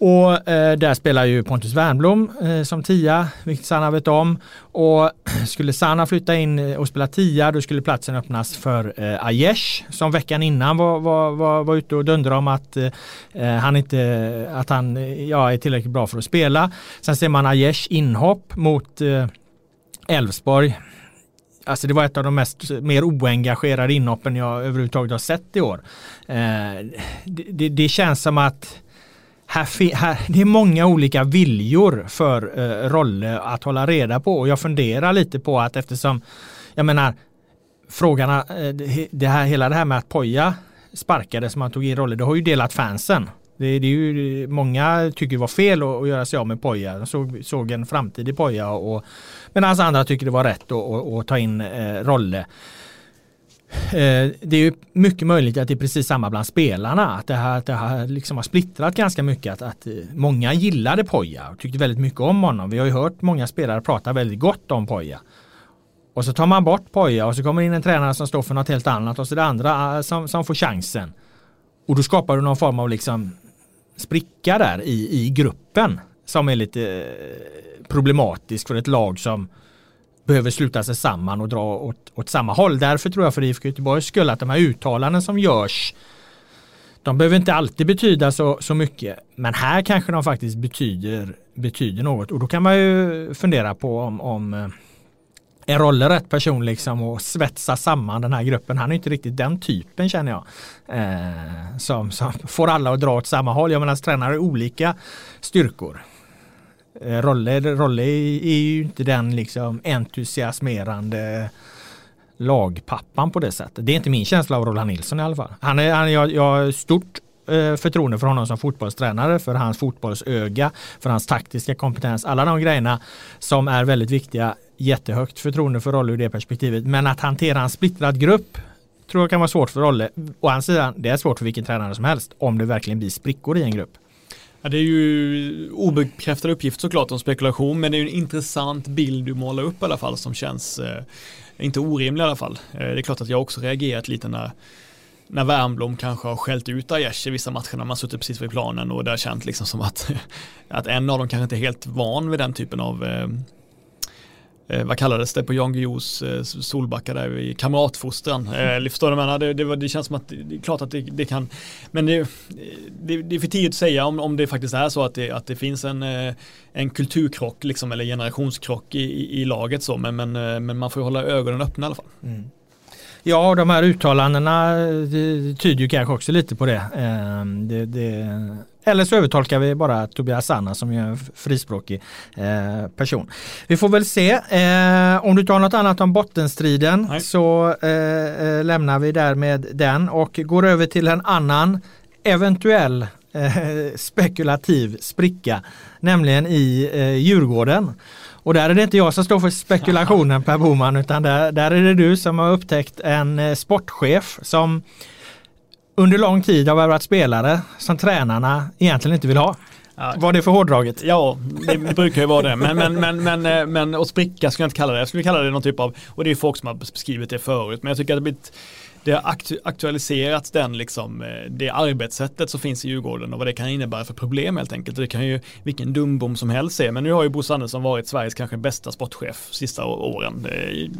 Och eh, där spelar ju Pontus Wernblom eh, som tia, vilket Sanna vet om. Och [CLEARS THROAT] skulle Sanna flytta in eh, och spela tia då skulle platsen öppnas för eh, Aiesh som veckan innan var, var, var, var ute och dundrade om att eh, eh, han inte att han eh, ja, är tillräckligt bra för att spela. Sen ser man Aiesh inhopp mot eh, Elfsborg. Alltså det var ett av de mest mer oengagerade inhoppen jag överhuvudtaget har sett i år. Eh, det, det, det känns som att här, här, det är många olika viljor för eh, Rolle att hålla reda på och jag funderar lite på att eftersom jag menar frågan, eh, det här, hela det här med att Poja sparkade som han tog in Rolle, det har ju delat fansen. Det, det är ju, många tycker det var fel att, att göra sig av med Poja. De såg, såg en framtid i Poja och medan andra tycker det var rätt att, att ta in eh, Rolle. Eh, det är ju mycket möjligt att det är precis samma bland spelarna. Att det här, att det här liksom har splittrat ganska mycket. Att, att eh, många gillade Poja och tyckte väldigt mycket om honom. Vi har ju hört många spelare prata väldigt gott om Poja. Och så tar man bort Poja och så kommer in en tränare som står för något helt annat och så det andra eh, som, som får chansen. Och då skapar du någon form av liksom spricka där i, i gruppen som är lite problematisk för ett lag som behöver sluta sig samman och dra åt, åt samma håll. Därför tror jag för IFK Göteborgs skull att de här uttalanden som görs de behöver inte alltid betyda så, så mycket. Men här kanske de faktiskt betyder, betyder något. Och då kan man ju fundera på om, om eh, är Rolle rätt person liksom och svetsa samman den här gruppen. Han är inte riktigt den typen känner jag. Eh, som, som får alla att dra åt samma håll. Jag menar tränare olika styrkor. Eh, Rolle, Rolle är ju inte den liksom entusiasmerande lagpappan på det sättet. Det är inte min känsla av Roland Nilsson i alla fall. Han är, han, jag, jag har stort eh, förtroende för honom som fotbollstränare, för hans fotbollsöga, för hans taktiska kompetens. Alla de grejerna som är väldigt viktiga. Jättehögt förtroende för Rolle ur det perspektivet. Men att hantera en splittrad grupp tror jag kan vara svårt för Rolle. Å andra sidan, det är svårt för vilken tränare som helst om det verkligen blir sprickor i en grupp. Ja, det är ju obekräftade uppgifter såklart om spekulation men det är ju en intressant bild du målar upp i alla fall som känns eh, inte orimlig i alla fall. Eh, det är klart att jag också reagerat lite när när Wernbloom kanske har skällt ut Aiesh i vissa matcher när man suttit precis vid planen och det har känt liksom som att, [LAUGHS] att en av dem kanske inte är helt van vid den typen av eh, eh, eh, vad kallades det på Jan Guillous eh, Solbacka där i kamratfostran. Eh, förstår du menar? Det, det, det, känns som att det, är klart att det, det kan, men det, det, det, är för tidigt att säga om, om det faktiskt är så att det, att det finns en, eh, en kulturkrock liksom, eller generationskrock i, i, i laget så, men, men, eh, men man får hålla ögonen öppna i alla fall. Mm. Ja, de här uttalandena tyder ju kanske också lite på det. Det, det eller så övertolkar vi bara Tobias Sanna som är en frispråkig eh, person. Vi får väl se. Eh, om du tar något annat om bottenstriden Nej. så eh, eh lämnar vi där med den och går över till en annan eventuell eh, spekulativ spricka, nämligen i eh, Djurgården. Och där är det inte jag som står för spekulationen Per Boman utan där, där är det du som har upptäckt en eh, sportchef som under lång tid har värvat spelare som tränarna egentligen inte vill ha. Ja. Är det för hårdraget? Ja, det, brukar ju vara det. Men, men, men, men, eh, men och spricka skulle jag inte kalla det. Jag skulle kalla det någon typ av, och det är folk som har beskrivit det förut, men jag tycker att det blivit det har aktualiserats den liksom, eh, det arbetssättet som finns i Djurgården och vad det kan innebära för problem helt enkelt. Det kan ju vilken dumbom som helst se, men nu har ju Bosse Andersson varit Sveriges kanske bästa sportchef sista åren.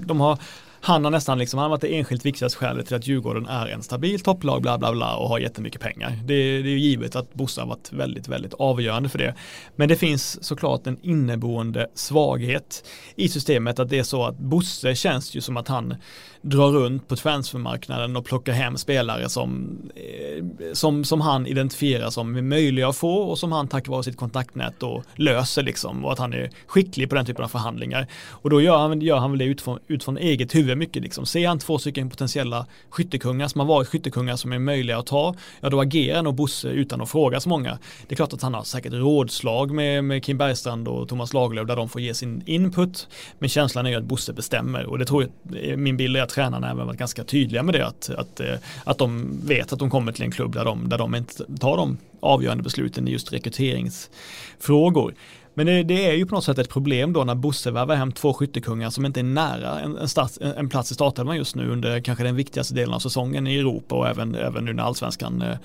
De har han har nästan liksom, han har varit det enskilt viktigaste skälet till att Djurgården är en stabil topplag bla bla bla och har jättemycket pengar. Det, det är ju givet att Bosse har varit väldigt, väldigt avgörande för det. Men det finns såklart en inneboende svaghet i systemet att det är så att Bosse känns ju som att han drar runt på transfermarknaden och plockar hem spelare som, eh, som, som han identifierar som möjliga att få och som han tack vare sitt kontaktnät då löser liksom och att han är skicklig på den typen av förhandlingar. Och då gör han, gör han väl det utifrån, utifrån eget huvud mycket liksom. Ser han två stycken potentiella skyttekungar som har varit skyttekungar som är möjliga att ta, ja då agerar nog Bosse utan att fråga så många. Det är klart att han har säkert rådslag med, med Kim Bergstrand och Thomas Lagerlöf där de får ge sin input. Men känslan är ju att Bosse bestämmer och det tror jag, min bild är att tränarna även varit ganska tydliga med det. Att, att, eh, att de vet att de kommer till en klubb där de, där de inte tar de avgörande besluten i just rekryteringsfrågor. Men det, det, är ju på något sätt ett problem då när Bosse värvar hem två skyttekungar som inte är nära en, en, start, en plats i startelvan just nu under kanske den viktigaste delen av säsongen i Europa och även, även nu när allsvenskan eh,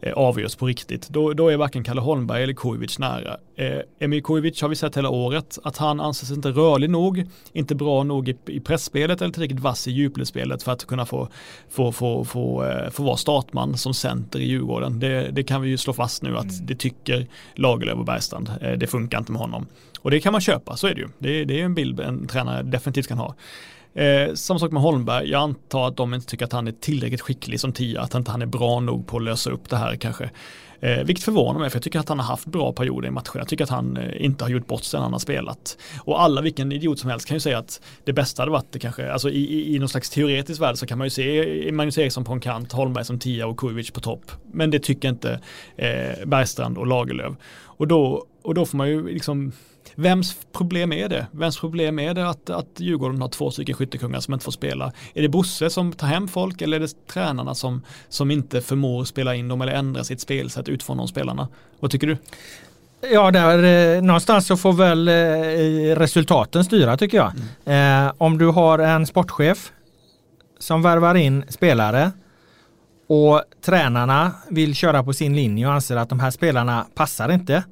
eh, avgörs på riktigt. Då, då är varken Kalle Holmberg eller Kujovic nära. Eh, Emil Kujovic har vi sett hela året att han anses inte rörlig nog, inte bra nog i, i pressspelet eller tillräckligt vass i djupledsspelet för att kunna få, få, få, få, eh, få vara startman som center i Djurgården. Det, det kan vi ju slå fast nu att mm. det tycker Lagerlöf och Bergstrand. Eh, det funkar inte med honom. Och det kan man köpa, så är det ju. Det, det är en bild en tränare definitivt kan ha. Eh, samma sak med Holmberg, jag antar att de inte tycker att han är tillräckligt skicklig som tia, att inte han är bra nog på att lösa upp det här kanske. Eh, vilket förvånar mig för jag tycker att han har haft bra perioder i matchen. Jag tycker att han eh, inte har gjort bort sig när han har spelat. Och alla, vilken idiot som helst kan ju säga att det bästa hade varit det kanske, alltså i, i, i någon slags teoretisk värld så kan man ju se Magnus Eriksson på en kant, Holmberg som tia och Kujovic på topp. Men det tycker inte eh, Bergstrand och Lagerlöf. Och då, och då får man ju liksom Vems problem är det? Vems problem är det att, att Djurgården har två stycken skyttekungar som inte får spela? Är det Bosse som tar hem folk eller är det tränarna som, som inte förmår spela in dem eller ändra sitt spelsätt utifrån de spelarna? Vad tycker du? Ja, där, eh, någonstans så får väl eh, resultaten styra tycker jag. Mm. Eh, om du har en sportchef som värvar in spelare och tränarna vill köra på sin linje och anser att de här spelarna passar inte.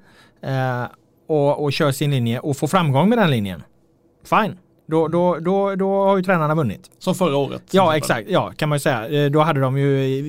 Eh, och, och kör sin linje och får framgång med den linjen. Fine. Då, då, då, då har ju tränarna vunnit. Som förra året. Ja exakt, ja kan man ju säga. Eh, då hade de ju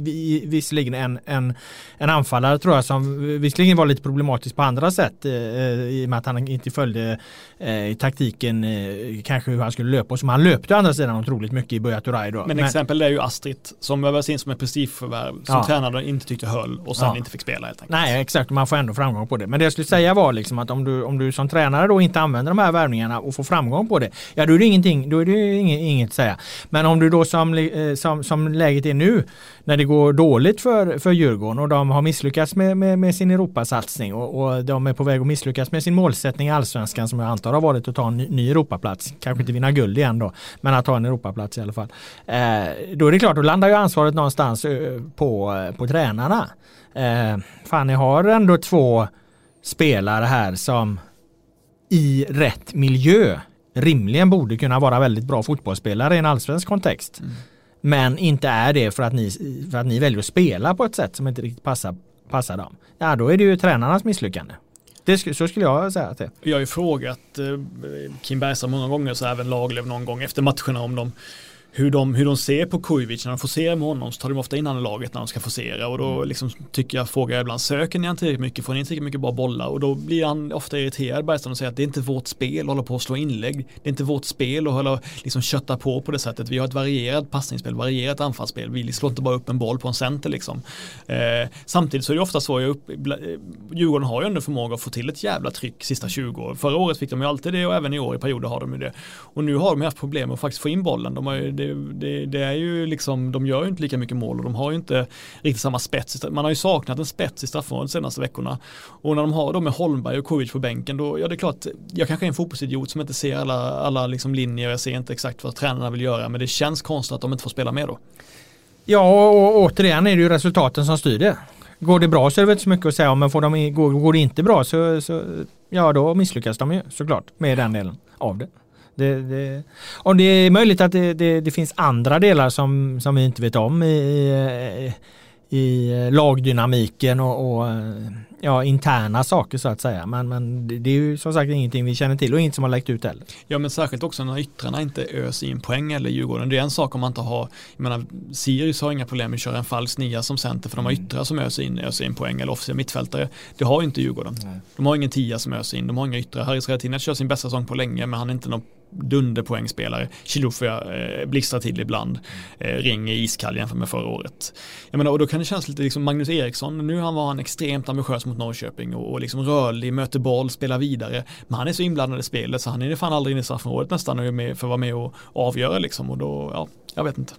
visserligen en, en, en anfallare tror jag som visserligen var lite problematisk på andra sätt eh, i och med att han inte följde eh, taktiken eh, kanske hur han skulle löpa. Som han löpte å andra sidan otroligt mycket i Buya Turay då. Men, Men exempel är ju Astrid som värvades in som ett prestigeförvärv som ja. tränaren inte tyckte höll och sen ja. inte fick spela helt enkelt. Nej exakt, man får ändå framgång på det. Men det jag skulle säga var liksom att om du, om du som tränare då inte använder de här värvningarna och får framgång på det, ja då är det ingenting, då är det inget, inget att säga. Men om du då som, eh, som, som läget är nu, när det går dåligt för, för Djurgården och de har misslyckats med, med, med sin Europasatsning och, och de är på väg att misslyckas med sin målsättning i allsvenskan som jag antar har varit att ta en ny, ny Europaplats. Kanske inte vinna guld igen då, men att ta en Europaplats i alla fall. Eh, då är det klart, då landar ju ansvaret någonstans eh, på, på tränarna. Eh, fan, ni har ändå två spelare här som i rätt miljö rimligen borde kunna vara väldigt bra fotbollsspelare i en allsvensk kontext. Mm. Men inte är det för att, ni, för att ni väljer att spela på ett sätt som inte riktigt passar, passar dem. Ja, då är det ju tränarnas misslyckande. Det, så skulle jag säga att det Jag har ju frågat eh, Kim Bergström många gånger, så även Lagerlöf någon gång efter matcherna om de hur de, hur de ser på Kujovic när de forcerar med honom så tar de ofta in honom i laget när de ska forcera. Och då mm. liksom tycker jag, frågar jag ibland, söker ni han tillräckligt mycket, får ni inte tillräckligt mycket bra bollar? Och då blir han ofta irriterad Bergström och säger att det är inte vårt spel att hålla på att slå inlägg, det är inte vårt spel att hålla liksom kötta på på det sättet, vi har ett varierat passningsspel, varierat anfallsspel, vi slår inte bara upp en boll på en center liksom. Eh, samtidigt så är det ofta så, jag upp, eh, Djurgården har ju ändå förmåga att få till ett jävla tryck sista 20 år, förra året fick de ju alltid det och även i år i perioder har de ju det. Och nu har de haft problem med att faktiskt få in bollen, de har ju, det, det, det är ju liksom, de gör ju inte lika mycket mål och de har ju inte riktigt samma spets. Man har ju saknat en spets i straffområdet de senaste veckorna. Och när de har då med Holmberg och Kovic på bänken, då, ja det är klart, jag kanske är en fotbollsidiot som inte ser alla, alla liksom linjer, jag ser inte exakt vad tränarna vill göra, men det känns konstigt att de inte får spela med då. Ja, och återigen är det ju resultaten som styr det. Går det bra så är det inte så mycket att säga om, men får de, går, går det inte bra så, så ja då misslyckas de ju såklart med den delen av det. Det, det, och det är möjligt att det, det, det, finns andra delar som, som vi inte vet om i, i lagdynamiken och, och ja, interna saker så att säga. Men, men det är ju som sagt ingenting vi känner till och inget som har läckt ut heller. Ja men särskilt också när yttrarna inte öser in poäng eller Djurgården. Det är en sak om man inte har, jag menar Sirius har inga problem med att köra en falsk nia som center för de har yttrar som öser in, öser in poäng eller offensiva mittfältare. Det har ju inte Djurgården. Nej. De har ingen tia som öser in, de har inga yttrar. Haris Radetinac kör sin bästa säsong på länge men han är inte någon dunderpoängspelare. Chilufya eh, blixtrar till ibland. Eh, Ring är iskall jämfört med förra året. Jag menar, och då kan det kännas lite liksom Magnus Eriksson. Nu han var han extremt ambitiös mot Norrköping och, och liksom rörlig, möter boll, spelar vidare. Men han är så inblandad i spelet så han är fan aldrig inne i straffområdet nästan och är med för att vara med och avgöra liksom. Och då, ja, jag vet inte.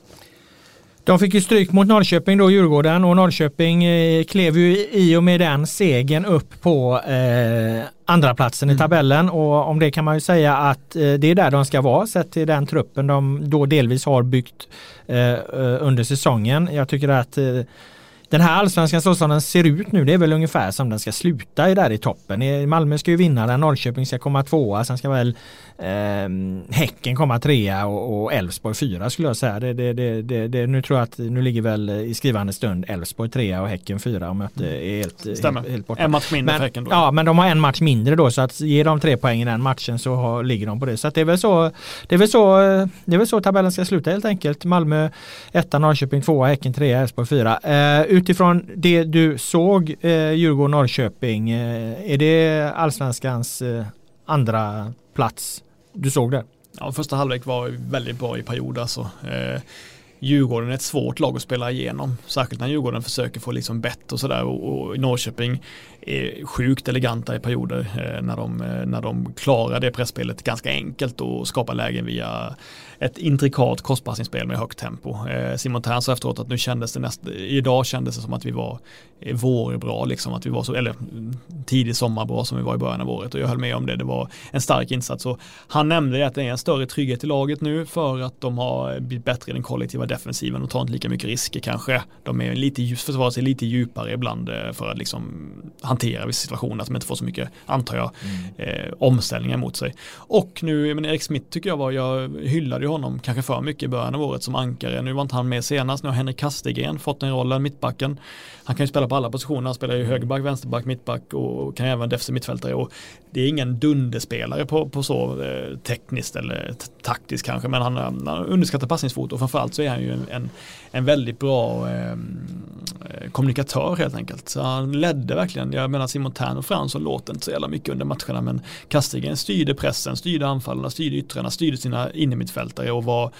De fick ju stryk mot Norrköping då, Djurgården och Norrköping eh, klev ju i och med den segern upp på eh, andra platsen mm. i tabellen och om det kan man ju säga att eh, det är där de ska vara sett till den truppen de då delvis har byggt eh, eh under säsongen. Jag tycker att den här allsvenskan så som den ser ut nu det är väl ungefär som den ska sluta i där i toppen. Malmö ska ju vinna den, Norrköping ska komma tvåa, sen ska väl eh, Häcken komma trea och Elfsborg fyra skulle jag säga. Det, det, det, det, nu tror jag att nu ligger väl i skrivande stund Elfsborg trea och Häcken fyra om jag inte är helt, Stämmer. helt, helt borta. En match mindre men, för Häcken då. Ja, men de har en match mindre då så att ge dem tre poäng i den matchen så har, ligger de på det. Så det är väl så det är väl så, det är väl så tabellen ska sluta helt enkelt. Malmö etta, Norrköping tvåa, Häcken trea, Elfsborg fyra. Eh, utifrån det du såg eh, Djurgården-Norrköping, eh, är det allsvenskans eh, andra plats du såg det? Ja, första halvlek var väldigt bra i period alltså. Eh, Djurgården är ett svårt lag att spela igenom. Särskilt när Djurgården försöker få liksom bett och sådär. Och, och Norrköping sjukt eleganta i perioder eh, när, de, eh, när de klarar det pressspelet ganska enkelt och skapar lägen via ett intrikat kostpassningsspel med högt tempo. Eh, Simon Tern sa efteråt att nu kändes det näst, idag kändes det som att vi var vårbra, liksom att vi var så, eller mm, tidig sommarbra som vi var i början av året och jag höll med om det, det var en stark insats. Och han nämnde att det är en större trygghet i laget nu för att de har blivit bättre i den kollektiva defensiven och tar inte lika mycket risker kanske. De är lite, försvarar sig lite djupare ibland eh, för att liksom hantera vissa situationer, att de inte får så mycket, antar jag, mm. eh, omställningar mot sig. Och nu, men Erik Smith tycker jag var, jag hyllade ju honom kanske för mycket i början av året som ankare. Nu var inte han med senast, nu har Henrik Kastegren fått den rollen, mittbacken. Han kan ju spela på alla positioner, han spelar ju högerback, vänsterback, mittback och kan även defensiv mittfältare. Och det är ingen dunderspelare på, på så eh, tekniskt eller taktiskt kanske, men han, han underskattar passningsfot och framförallt så är han ju en, en, en väldigt bra ehm, eh, kommunikatör helt enkelt. Så han ledde verkligen, jag menar Simon Tern och Fransson låter inte så jävla mycket under matcherna, men Kastegren styrde pressen, styrde anfallarna, styrde yttrarna, styrde sina innermittfältare och var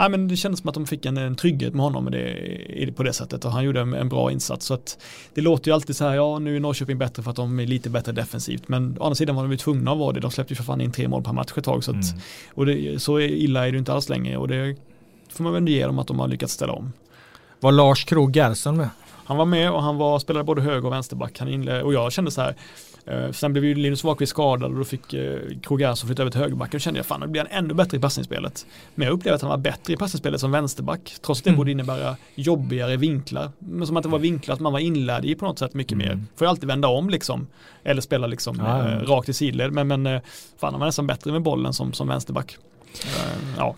ja, men det kändes som att de fick en, en trygghet med honom det, på det sättet och han gjorde en, en, bra insats. Så att det låter ju alltid så här, ja nu är Norrköping bättre för att de är lite bättre defensivt, men å andra sidan var de ju tvungna att vara det. De släppte ju för fan in tre mål per match ett tag, så, att, mm. och det, så illa är det inte alls längre och det får man väl ge dem att de har lyckats ställa om. Var Lars Krogh Gerson med? Han var med och han var, spelade både höger och vänsterback. Han inled, och jag kände så här, Eh, sen blev ju Linus Wahlqvist skadad och då fick eh, Krogaso flytta över till högerbacken. Då kände jag fan, nu blir han ännu bättre i passningsspelet. Men jag upplevde att han var bättre i passningsspelet som vänsterback. Trots att det mm. borde innebära jobbigare vinklar. Men som att det var vinklar att man var inlärd i på något sätt mycket mm. mer. Får jag alltid vända om liksom. Eller spela liksom ja. Eh, rakt i sidled. Men, men eh, fan, han var nästan bättre med bollen som, som vänsterback. Eh, ja.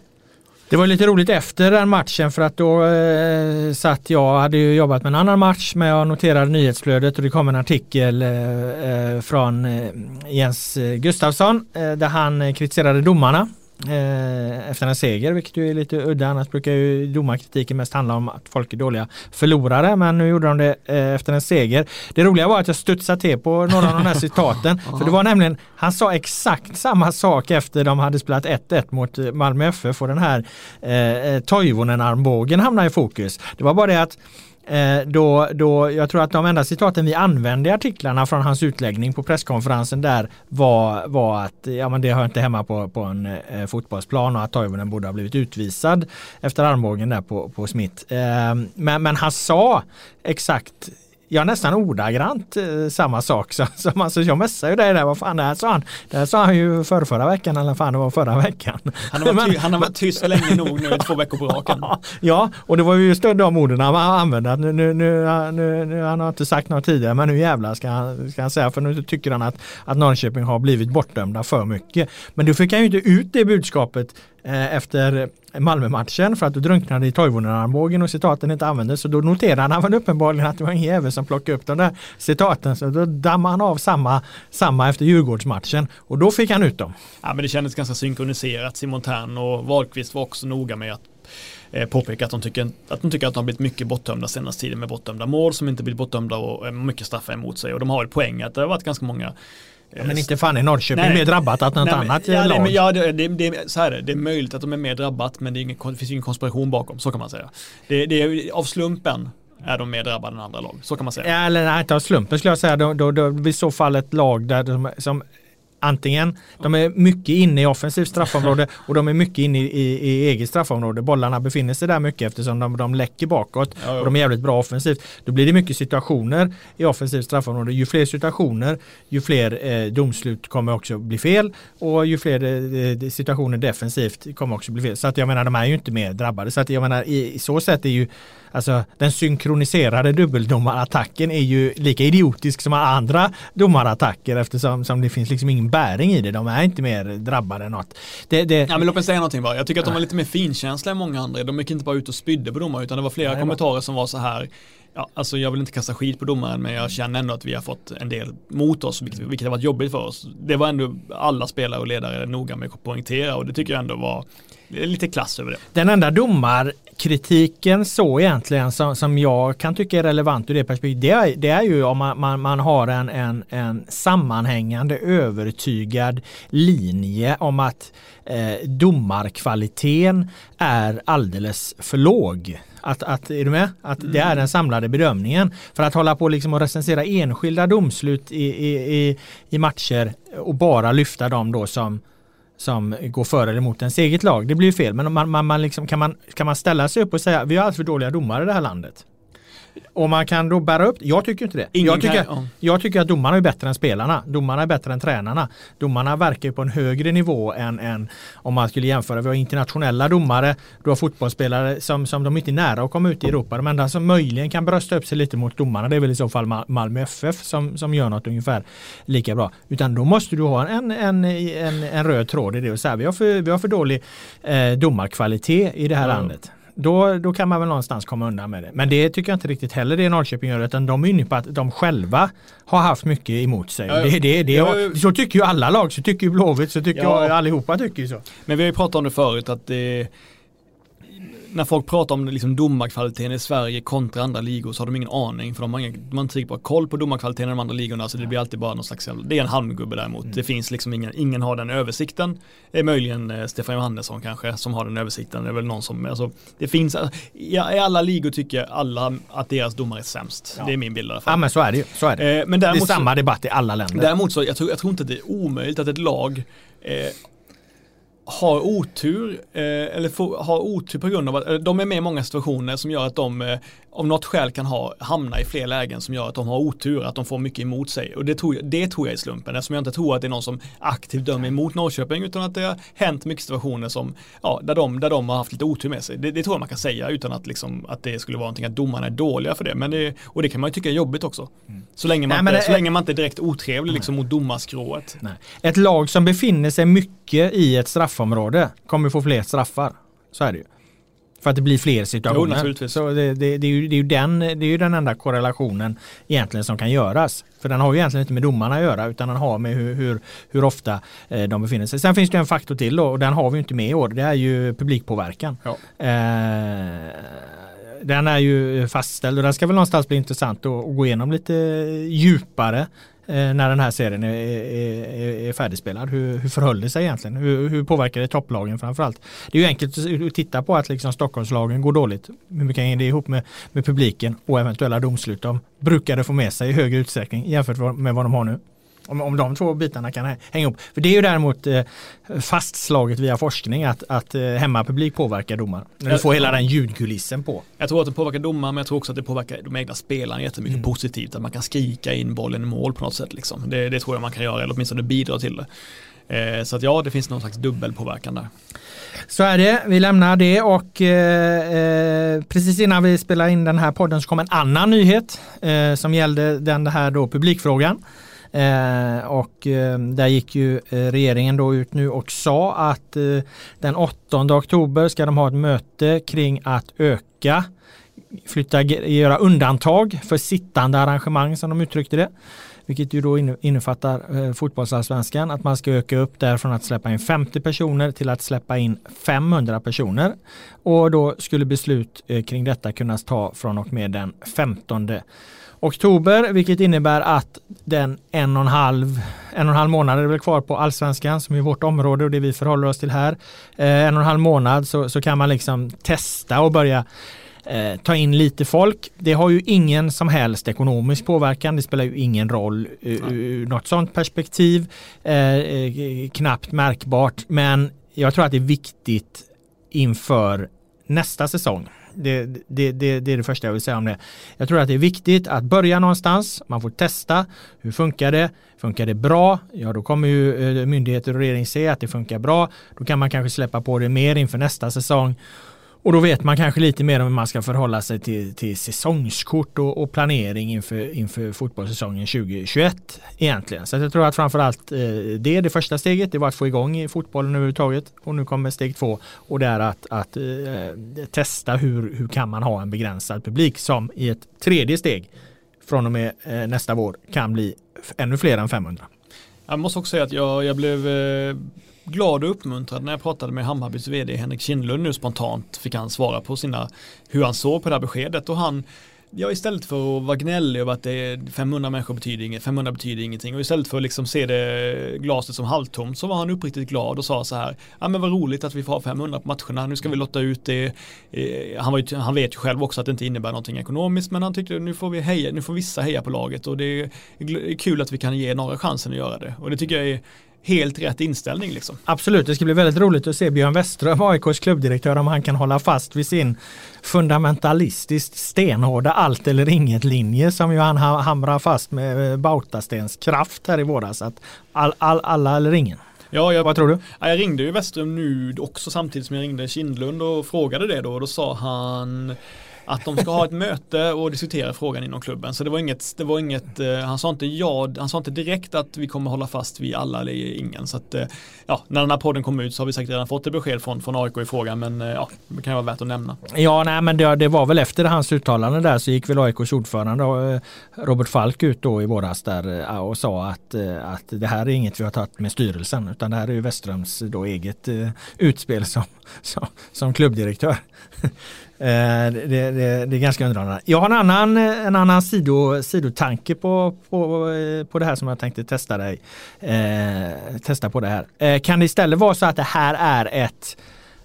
Det var lite roligt efter den matchen för att då eh, satt jag, hade ju jobbat med en annan match men jag noterade nyhetsflödet och det kom en artikel eh, eh från eh, Jens eh, Gustafsson eh, där han eh, kritiserade domarna efter en seger, vilket ju är lite udda. Annars brukar ju domarkritiken mest handla om att folk är dåliga förlorare, men nu gjorde de det eh, efter en seger. Det roliga var att jag studsade till på några av de här [LAUGHS] citaten, för det var nämligen, han sa exakt samma sak efter de hade spelat 1-1 mot Malmö FF och den här eh, Toivonen-armbågen hamnade i fokus. Det var bara det att Eh, Eh, då, då, jag tror att de enda citaten vi använde i artiklarna från hans utläggning på presskonferensen där var, var att ja, men det hör inte hemma på, på en eh, fotbollsplan och att Toivonen borde ha blivit utvisad efter armbågen där på, på Smith. Eh, men, men han sa exakt ja nästan ordagrant eh, samma sak. [LAUGHS] Så, som, alltså, jag messade ju dig där, vad fan det här sa han. Det här sa han ju för förra veckan eller fan det var förra veckan. Han har varit, han har varit tyst länge nog nu, två veckor på raken. [LAUGHS] Ja, och det var ju just de orden han använde. Nu, nu, nu, nu, nu, han har inte sagt något tidigare men nu jävlar ska han, ska han säga för nu tycker han att, att Norrköping har blivit bortdömda för mycket. Men då fick han ju inte ut det budskapet Eh, efter Malmö-matchen för att du drunknade i Toivonen-armbågen och citaten inte användes. Så då noterade han väl uppenbarligen att det var en jävel som plockade upp de där citaten. Så då dammade han av samma, samma efter Djurgårdsmatchen och då fick han ut dem. Ja men det kändes ganska synkroniserat. Simon Tern och Wahlqvist var också noga med att eh, påpeka att de, tycker, att de tycker att de har blivit mycket bortdömda senaste tiden med bortdömda mål som inte blivit bortdömda och eh, mycket straffar emot sig. Och de har ett poäng att det har varit ganska många Ja, men inte fan är Norrköping nej, mer drabbat än något nej, annat ja, lag. Nej, ja, det, det, det, så här är det. det är möjligt att de är mer drabbat men det, ingen, det finns ingen konspiration bakom, så kan man säga. Det, det är av slumpen är de mer drabbade än andra lag, så kan man säga. Ja, eller nej, inte av slumpen skulle jag säga. Då, då, då, i så fall ett lag där de, som antingen de är mycket inne i offensivt straffområde [LAUGHS] och de är mycket inne i, i, i eget straffområde. Bollarna befinner sig där mycket eftersom de, de läcker bakåt ja, och de är jävligt bra offensivt. Då blir det mycket situationer i offensivt straffområde. Ju fler situationer, ju fler eh, domslut kommer också bli fel och ju fler eh, situationer defensivt kommer också bli fel. Så att jag menar de är ju inte mer drabbade. Så att jag menar i, i så sätt är ju Alltså den synkroniserade dubbeldomarattacken är ju lika idiotisk som andra domarattacker eftersom som det finns liksom ingen bäring i det. De är inte mer drabbade än något. Det, det... Ja, men låt mig säga någonting bara. Jag tycker att de var lite mer finkänsliga än många andra. De gick inte bara ut och spydde på domare utan det var flera Nej, kommentarer som var så här Ja, alltså jag vill inte kasta skit på domaren men jag känner ändå att vi har fått en del mot oss vilket, vilket har varit jobbigt för oss. Det var ändå alla spelare och ledare noga med att poängtera och det tycker jag ändå var lite klass över det. Den enda domarkritiken så egentligen som, som jag kan tycka är relevant ur det perspektivet det är, det är ju om man, man, man har en, en, en sammanhängande övertygad linje om att eh, domarkvaliteten är alldeles för låg. Att, att, är du med? Att det är den samlade bedömningen. För att hålla på liksom och recensera enskilda domslut i, i, i, i matcher och bara lyfta dem då som som går före eller emot ens eget lag. Det blir ju fel. Men man, man, man liksom, kan, man, kan man ställa sig upp och säga vi har alldeles för dåliga domare i det här landet. Och man kan då bära upp, jag tycker inte det. jag tycker, kan, jag tycker att domarna är bättre än spelarna. Domarna är bättre än tränarna. Domarna verkar på en högre nivå än, än om man skulle jämföra. Vi har internationella domare, du har fotbollsspelare som, som de inte är nära att komma ut i Europa. De enda som möjligen kan brösta upp sig lite mot domarna det är väl i så fall Malmö FF som, som gör något ungefär lika bra. Utan då måste du ha en, en, en, en röd tråd i det och säga vi har för, vi har för dålig eh, domarkvalitet i det här mm. landet. Då, då kan man väl någonstans komma undan med det. Men det tycker jag inte riktigt heller det Norrköping gör utan de är inne på att de själva har haft mycket emot sig. Ja, det, det, det, ja, så tycker ju alla lag, så tycker ju Blåvitt, så tycker ja. allihopa tycker ju så. Men vi har ju pratat om det förut att det när folk pratar om liksom domarkvaliteten i Sverige kontra andra ligor så har de ingen aning för de har, ingen, har inte bra koll på domarkvaliteten i de andra ligorna så det blir alltid bara någon slags, det är en halmgubbe däremot. Mm. Det finns liksom ingen, ingen har den översikten. Det är möjligen eh, Stefan Johannesson kanske som har den översikten. Det är väl någon som, alltså, det finns, i, i alla ligor tycker alla att deras domare är sämst. Ja. Det är min bild i alla fall. Ja men så är det ju. Så är det. Eh, men det är samma debatt i alla länder. Däremot så, jag tror, jag tror inte det är omöjligt att ett lag eh, har otur, eh, eller får, har otur på grund av att eh, de är med i många situationer som gör att de eh, av något skäl kan ha, hamna i fler lägen som gör att de har otur, att de får mycket emot sig. Och det tror, jag, det tror jag är slumpen, eftersom jag inte tror att det är någon som aktivt dömer emot Norrköping, utan att det har hänt mycket situationer som, ja, där de, där de har haft lite otur med sig. Det, det tror jag man kan säga utan att, liksom, att det skulle vara någonting att domarna är dåliga för det. Men det, och det kan man ju tycka är jobbigt också. Mm. Så, länge man Nej, inte, det, så länge man inte är direkt otrevlig liksom, mot domarskrået. Ett lag som befinner sig mycket i ett straffområde kommer få fler straffar. Så är det ju. För att det blir fler situationer. Jo, så det, det, det, är ju, det, är ju den, det är ju den enda korrelationen egentligen som kan göras. För den har ju egentligen inte med domarna att göra utan den har med hur, hur, hur ofta eh, de befinner sig. Sen finns det en faktor till då, och den har vi inte med i år. Det är ju publikpåverkan. Ja. Eh, den är ju fastställd och den ska väl någonstans bli intressant att, att gå igenom lite djupare Eh, när den här serien är, är, är färdigspelad. Hur, hur förhöll det sig egentligen? Hur, hur påverkar det topplagen framförallt? Det är ju enkelt att titta på att liksom Stockholmslagen går dåligt. Hur mycket hänger det ihop med, med publiken och eventuella domslut de brukade få med sig i högre utsträckning jämfört med vad de har nu. Om, om de två bitarna kan hänga ihop. För det är ju däremot eh, fastslaget via forskning att, att eh, hemmapublik påverkar domar. När du får hela den ljudkulissen på. Jag tror att det påverkar domar men jag tror också att det påverkar de egna spelarna jättemycket mm. positivt. Att man kan skrika in bollen i mål på något sätt. Liksom. Det, det tror jag man kan göra eller åtminstone bidra till det. Eh, så att ja, det finns någon slags dubbelpåverkan där. Så är det, vi lämnar det och eh, eh, precis innan vi spelar in den här podden så kom en annan nyhet eh, som gällde den här då publikfrågan. Eh, och eh, där gick ju eh, regeringen då ut nu och sa att eh, den 8 oktober ska de ha ett möte kring att öka flytta, göra undantag för sittande arrangemang som de uttryckte det vilket ju då innefattar eh, fotbollsallsvenskan, att man ska öka upp där från att släppa in 50 personer till att släppa in 500 personer. Och då skulle beslut eh, kring detta kunna ta från och med den 15 oktober, vilket innebär att den en och en halv, en och en halv månad är väl kvar på allsvenskan som är vårt område och det vi förhåller oss till här. Eh, en och en halv månad så, så kan man liksom testa och börja eh, ta in lite folk. Det har ju ingen som helst ekonomisk påverkan. Det spelar ju ingen roll ur, ur något sådant perspektiv. Eh, eh, knappt märkbart. Men jag tror att det är viktigt inför nästa säsong. Det, det, det, det, är det första jag vill säga om det. Jag tror att det är viktigt att börja någonstans. Man får testa. Hur funkar det? Funkar det bra? Ja, då kommer ju eh, myndigheter och regering se att det funkar bra. Då kan man kanske släppa på det mer inför nästa säsong. Och då vet man kanske lite mer om hur man ska förhålla sig till, till säsongskort och, och planering inför, inför fotbollssäsongen 2021 egentligen. Så jag tror att framförallt eh, det är det första steget. Det var att få igång fotbollen överhuvudtaget. Och nu kommer steg två och det är att, att eh, testa hur, hur kan man ha en begränsad publik som i ett tredje steg från och med eh, nästa vår kan bli ännu fler än 500. Jag måste också säga att jag, jag blev eh, glad och uppmuntrad när jag pratade med Hammarbys vd Henrik Kindlund nu spontant fick han svara på sina hur han såg på det här beskedet och han Ja, istället för att vara gnällig över att det är 500 människor betyder inget, 500 betyder ingenting och istället för att liksom se det glaset som halvtomt så var han uppriktigt glad och sa så här, ja men vad roligt att vi får ha 500 på matcherna, nu ska vi lotta ut det. Eh, han, var ju, han vet ju själv också att det inte innebär någonting ekonomiskt men han tyckte nu får vi heja, nu får vissa heja på laget och det är kul att vi kan ge några chansen att göra det och det tycker jag är helt rätt inställning. Liksom. Absolut, det ska bli väldigt roligt att se Björn Westerholm, AIKs klubbdirektör, om han kan hålla fast vid sin fundamentalistiskt stenhårda allt eller inget linje som ju han hamrar fast med Bautastens kraft här i våras. Att all, all, alla eller ingen. Ja, jag, Vad tror du? Jag ringde ju Westerholm nu också samtidigt som jag ringde Kindlund och frågade det då. Då sa han att de ska ha ett möte och diskutera frågan inom klubben. Så det var inget, det var inget eh, han sa inte ja, han sa inte direkt att vi kommer hålla fast vid alla eller ingen. Så att, eh, ja, när den här podden kom ut så har vi säkert redan fått ett besked från, från AIK i frågan, men eh, ja, det kan vara värt att nämna. Ja, nej, men det, det var väl efter hans uttalande där så gick väl AIKs ordförande Robert Falk ut då i våras där och sa att, att det här är inget vi har tagit med styrelsen utan det här är ju Westerströms då eget utspel som, som, som klubbdirektör. Eh, det, det, det, är ganska underhållande. Jag har en annan, en annan sido, sidotanke på, på, på det här som jag tänkte testa dig. Eh, testa på det här. Eh, kan det istället vara så att det här är ett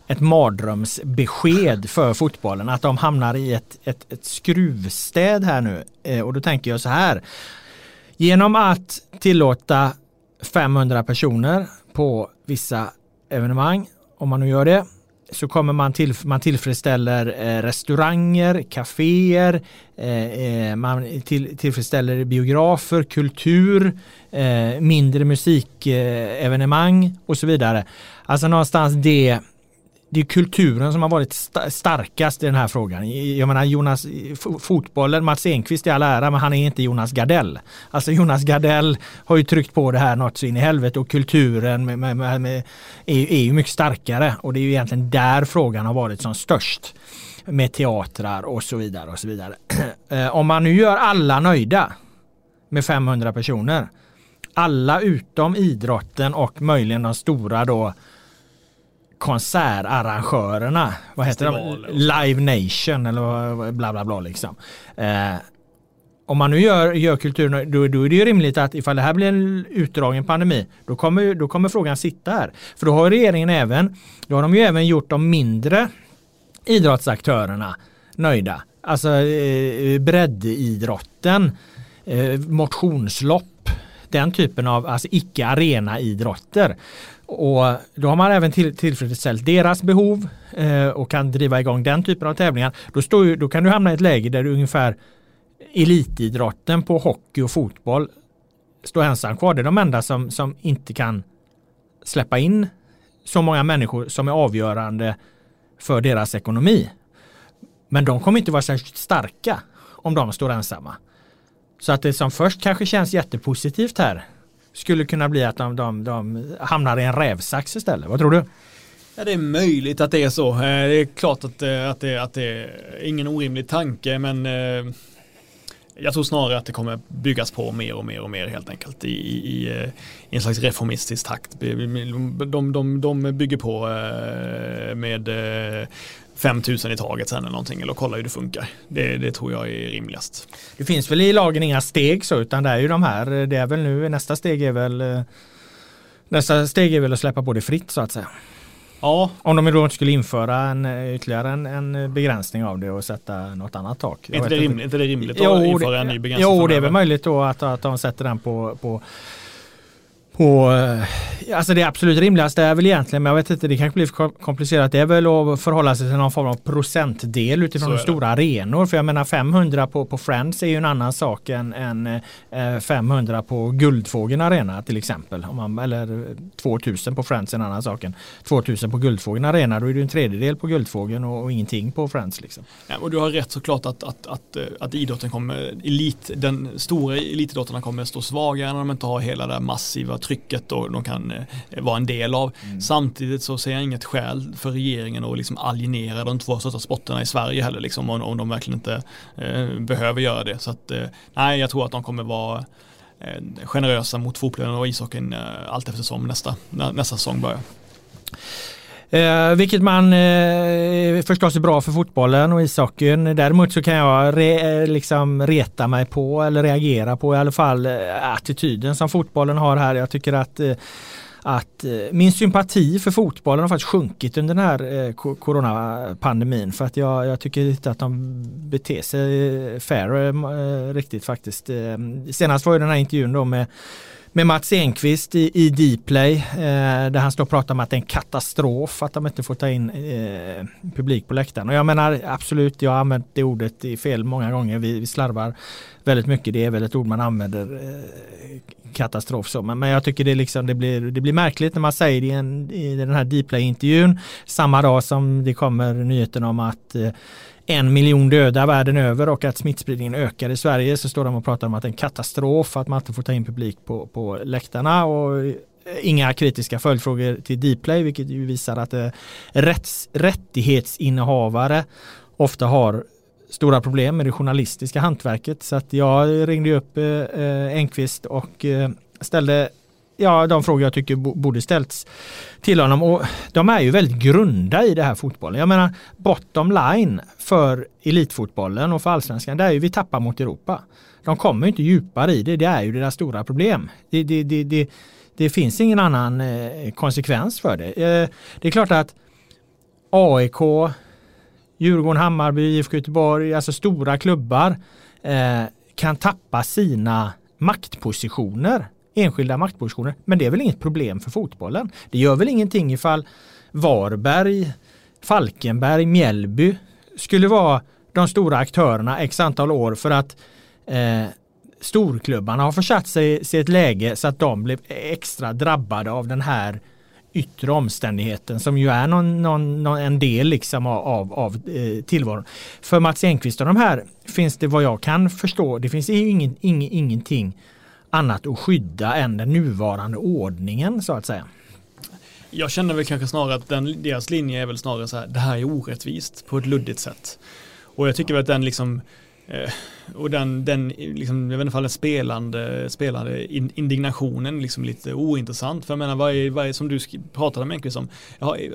ett mardrömsbesked för fotbollen. Att de hamnar i ett, ett, ett skruvstäd här nu. Eh, och då tänker jag så här. Genom att tillåta 500 personer på vissa evenemang, om man nu gör det, så kommer man till, man tillfredsställer eh, restauranger, kaféer, eh, eh, man till, tillfredsställer biografer, kultur, eh, mindre musikevenemang och så vidare. Alltså någonstans det det är kulturen som har varit starkast i den här frågan. Jag menar Jonas, fotbollen, Mats Enqvist i all ära, men han är inte Jonas Gardell. Alltså Jonas Gardell har ju tryckt på det här något så in i helvete och kulturen med, med, med, med är, är ju mycket starkare och det är ju egentligen där frågan har varit som störst med teatrar och så vidare och så vidare. [CLEARS THROAT] Eh, om man nu gör alla nöjda med 500 personer, alla utom idrotten och möjligen de stora då konsertarrangörerna, vad heter de? Live Nation eller bla bla bla liksom. Eh, om man nu gör, gör kulturen, då, då är det ju rimligt att ifall det här blir en utdragen pandemi, då kommer, då kommer frågan sitta här. För då har regeringen även, då har de ju även gjort de mindre idrottsaktörerna nöjda. Alltså eh, breddidrotten, eh, motionslopp, den typen av alltså icke arena idrotter. Och då har man även till, tillfredsställt deras behov eh, och kan driva igång den typen av tävlingar. Då, står, då kan du hamna i ett läge där du ungefär elitidrotten på hockey och fotboll står ensam kvar. Det är de enda som, som inte kan släppa in så många människor som är avgörande för deras ekonomi. Men de kommer inte vara särskilt starka om de står ensamma. Så att det som först kanske känns jättepositivt här skulle kunna bli att de, de, de hamnar i en rävsax istället. Vad tror du? Ja, det är möjligt att det är så. Eh, det är klart att, eh, att, det, att det är ingen orimlig tanke men eh, jag tror snarare att det kommer byggas på mer och mer och mer helt enkelt i, i, i en slags reformistisk takt. De, de, de bygger på med 5000 i taget sen eller någonting eller kolla hur det funkar. Det, det, tror jag är rimligast. Det finns väl i lagen inga steg så utan det är ju de här, det är väl nu, nästa steg är väl nästa steg är väl att släppa på det fritt så att säga. Ja. Om de då inte skulle införa en, ytterligare en, en begränsning av det och sätta något annat tak. Inte, det rimligt, inte det rimligt att införa en ny begränsning? Jo, det är väl möjligt då att, att de sätter den på, på på, eh, alltså det absolut rimligaste är väl egentligen, men jag vet inte, det kanske blir för komplicerat, det är väl att förhålla sig till någon form av procentdel utifrån de stora arenor. För jag menar 500 på, på Friends är ju en annan sak än, än 500 eh, på Guldfågeln Arena till exempel. Om man, eller 2000 på Friends är en annan sak än 2000 på Guldfågeln Arena. Då är det en tredjedel på Guldfågeln och, och ingenting på Friends. Liksom. Ja, och du har rätt såklart att, att, att, eh, att idrotten kommer, elit, den stora elitidrotterna kommer stå svagare när de inte har hela det massiva trycket och de kan eh, vara en del av. Mm. Samtidigt så ser jag inget skäl för regeringen att liksom alienera de två största sporterna i Sverige heller liksom om, om de verkligen inte eh, behöver göra det. Så att, eh, nej, jag tror att de kommer vara eh, generösa mot fotbollen och ishockeyn eh, allt eftersom nästa, nästa säsong börjar. Eh, vilket man eh, förstås är bra för fotbollen och ishockeyn. Däremot så kan jag re, eh, liksom reta mig på eller reagera på i alla fall eh, attityden som fotbollen har här. Jag tycker att eh, att eh, min sympati för fotbollen har faktiskt sjunkit under den här coronapandemin för att jag, jag tycker inte att de beter sig fair riktigt faktiskt. Senast var ju den här intervjun då med med Mats Enqvist i, i Dplay eh, där han står och pratar om att det är en katastrof att de inte får ta in eh, publik på läktaren. Och jag menar absolut, jag har använt det ordet i fel många gånger. Vi, vi slarvar väldigt mycket. Det är väl ett ord man använder eh, katastrof så. Men, men jag tycker det, liksom, det, blir, det blir märkligt när man säger det i, en, i den här Dplay-intervjun samma dag som det kommer nyheten om att eh, en miljon döda världen över och att smittspridningen ökar i Sverige så står de och pratar om att det är en katastrof att man inte får ta in publik på, på läktarna. Och eh, inga kritiska följdfrågor till Dplay vilket ju visar att eh, rätts, rättighetsinnehavare ofta har stora problem med det journalistiska hantverket. Så att jag ringde upp eh, eh Enqvist och eh, ställde ja, de frågor jag tycker borde ställts till honom. Och de är ju väldigt grunda i det här fotbollen. Jag menar bottom line för elitfotbollen och för allsvenskan det är ju vi tappar mot Europa. De kommer inte djupare i det. Det är ju deras stora problem. Det, det, det, det, det finns ingen annan eh, konsekvens för det. Eh, det är klart att AIK, Djurgården, Hammarby, IFK Göteborg, alltså stora klubbar eh, kan tappa sina maktpositioner enskilda maktpositioner. Men det är väl inget problem för fotbollen. Det gör väl ingenting ifall Varberg, Falkenberg, Mjällby skulle vara de stora aktörerna x antal år för att eh, storklubbarna har försatt sig i ett läge så att de blev extra drabbade av den här yttre omständigheten som ju är någon, någon, någon en del liksom av, av eh, tillvaron. För Mats Enqvist och de här finns det vad jag kan förstå, det finns ingen, ingen, ingenting annat att skydda än den nuvarande ordningen så att säga. Jag känner väl kanske snarare att den, deras linje är väl snarare så här, det här är orättvist på ett luddigt sätt. Och jag tycker väl att den liksom eh, och den, den liksom, jag vet inte den spelande, spelande indignationen liksom lite ointressant. För jag menar, vad är, vad är, som du pratade med Enqvist om,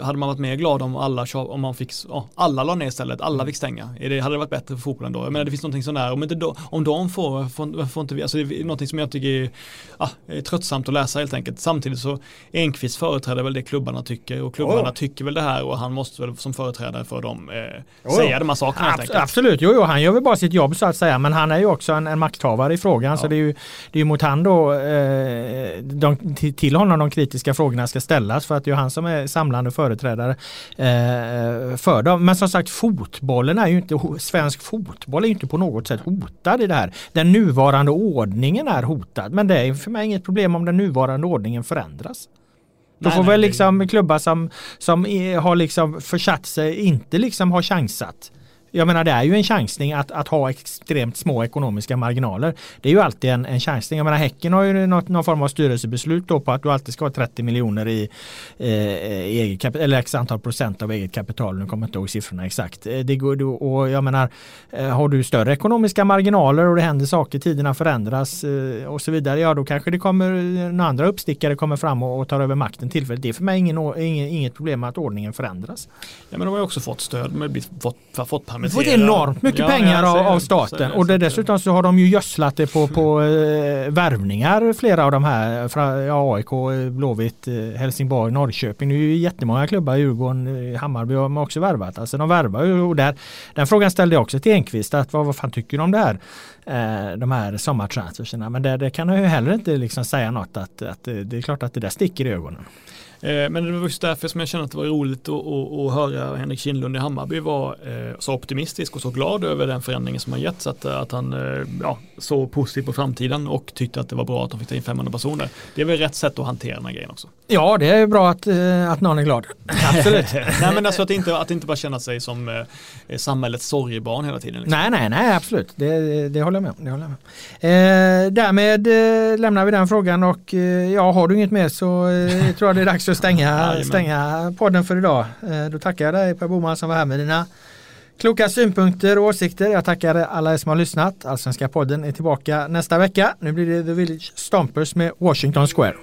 hade man varit mer glad om alla, om man fick, ja, alla la ner istället, alla fick stänga. Det, hade det varit bättre för fotbollen då? Jag menar, det finns någonting sånt där, om, inte då, om de får, får, får inte vi, alltså det är någonting som jag tycker är, ja, är tröttsamt att läsa helt enkelt. Samtidigt så Enqvist företräder väl det klubbarna tycker och klubbarna oh. tycker väl det här och han måste väl som företrädare för dem eh, oh. säga de här sakerna Abs Absolut, jo, jo, han gör väl bara sitt jobb så att säga men han är ju också en, en makthavare i frågan ja. så det är ju, det är mot han då eh, de, till, honom de kritiska frågorna ska ställas för att det är han som är samlande företrädare eh, för dem. Men som sagt fotbollen är ju inte, svensk fotboll är ju inte på något sätt hotad i det här. Den nuvarande ordningen är hotad men det är för mig inget problem om den nuvarande ordningen förändras. Då får nej, väl liksom klubbar som, som har liksom försatt sig, inte liksom har chansat jag menar det är ju en chansning att, att ha extremt små ekonomiska marginaler. Det är ju alltid en, en chansning. Jag menar Häcken har ju något, någon form av styrelsebeslut då på att du alltid ska ha 30 miljoner i, eh, i eget kapital, eller x antal procent av eget kapital. Nu kommer jag inte ihåg siffrorna exakt. Eh, det går, och jag menar, eh, har du större ekonomiska marginaler och det händer saker, tiderna förändras eh, och så vidare, ja då kanske det kommer eh, några andra uppstickare kommer fram och, och tar över makten tillfälligt. Det är för mig ingen, ingen, inget problem att ordningen förändras. Ja men de har ju också fått stöd, de har fått, fått permittera. Fått enormt mycket ja, pengar av, av, staten och det, dessutom så har de ju gödslat det på, på eh, värvningar flera av de här, ja, AIK, Blåvitt, eh, Helsingborg, Norrköping. Det är ju jättemånga klubbar, Djurgården, Hammarby har man också värvat. Alltså de värvar ju och där, den frågan ställde jag också till Enqvist, att vad, vad fan tycker du om det här? Eh, de här sommartransferserna. Men det, det kan jag ju heller inte liksom säga något att, att det är klart att det där sticker i ögonen. Eh, men det var just därför som jag kände att det var roligt att, att, att höra Henrik Kindlund i Hammarby vara eh, så optimistisk och så glad över den förändringen som har getts. Att, att han eh, ja, så positivt på framtiden och tyckte att det var bra att de fick ta in 500 personer. Det är väl rätt sätt att hantera den här grejen också. Ja, det är bra att, att någon är glad. Absolut. [LAUGHS] nej, men alltså att inte, att inte bara känna sig som eh, samhällets sorgebarn hela tiden. Liksom. Nej, nej, nej, absolut. Det, det håller jag med om. Det håller jag med. Eh, därmed eh, lämnar vi den frågan och ja, har du inget mer så tror jag det är dags att stänga, stänga podden för idag. Eh, då tackar jag dig Per Boman som var här med dina kloka synpunkter och åsikter. Jag tackar alla som har lyssnat. Allsvenska podden är tillbaka nästa vecka. Nu blir det The Village Stompers med Washington Square.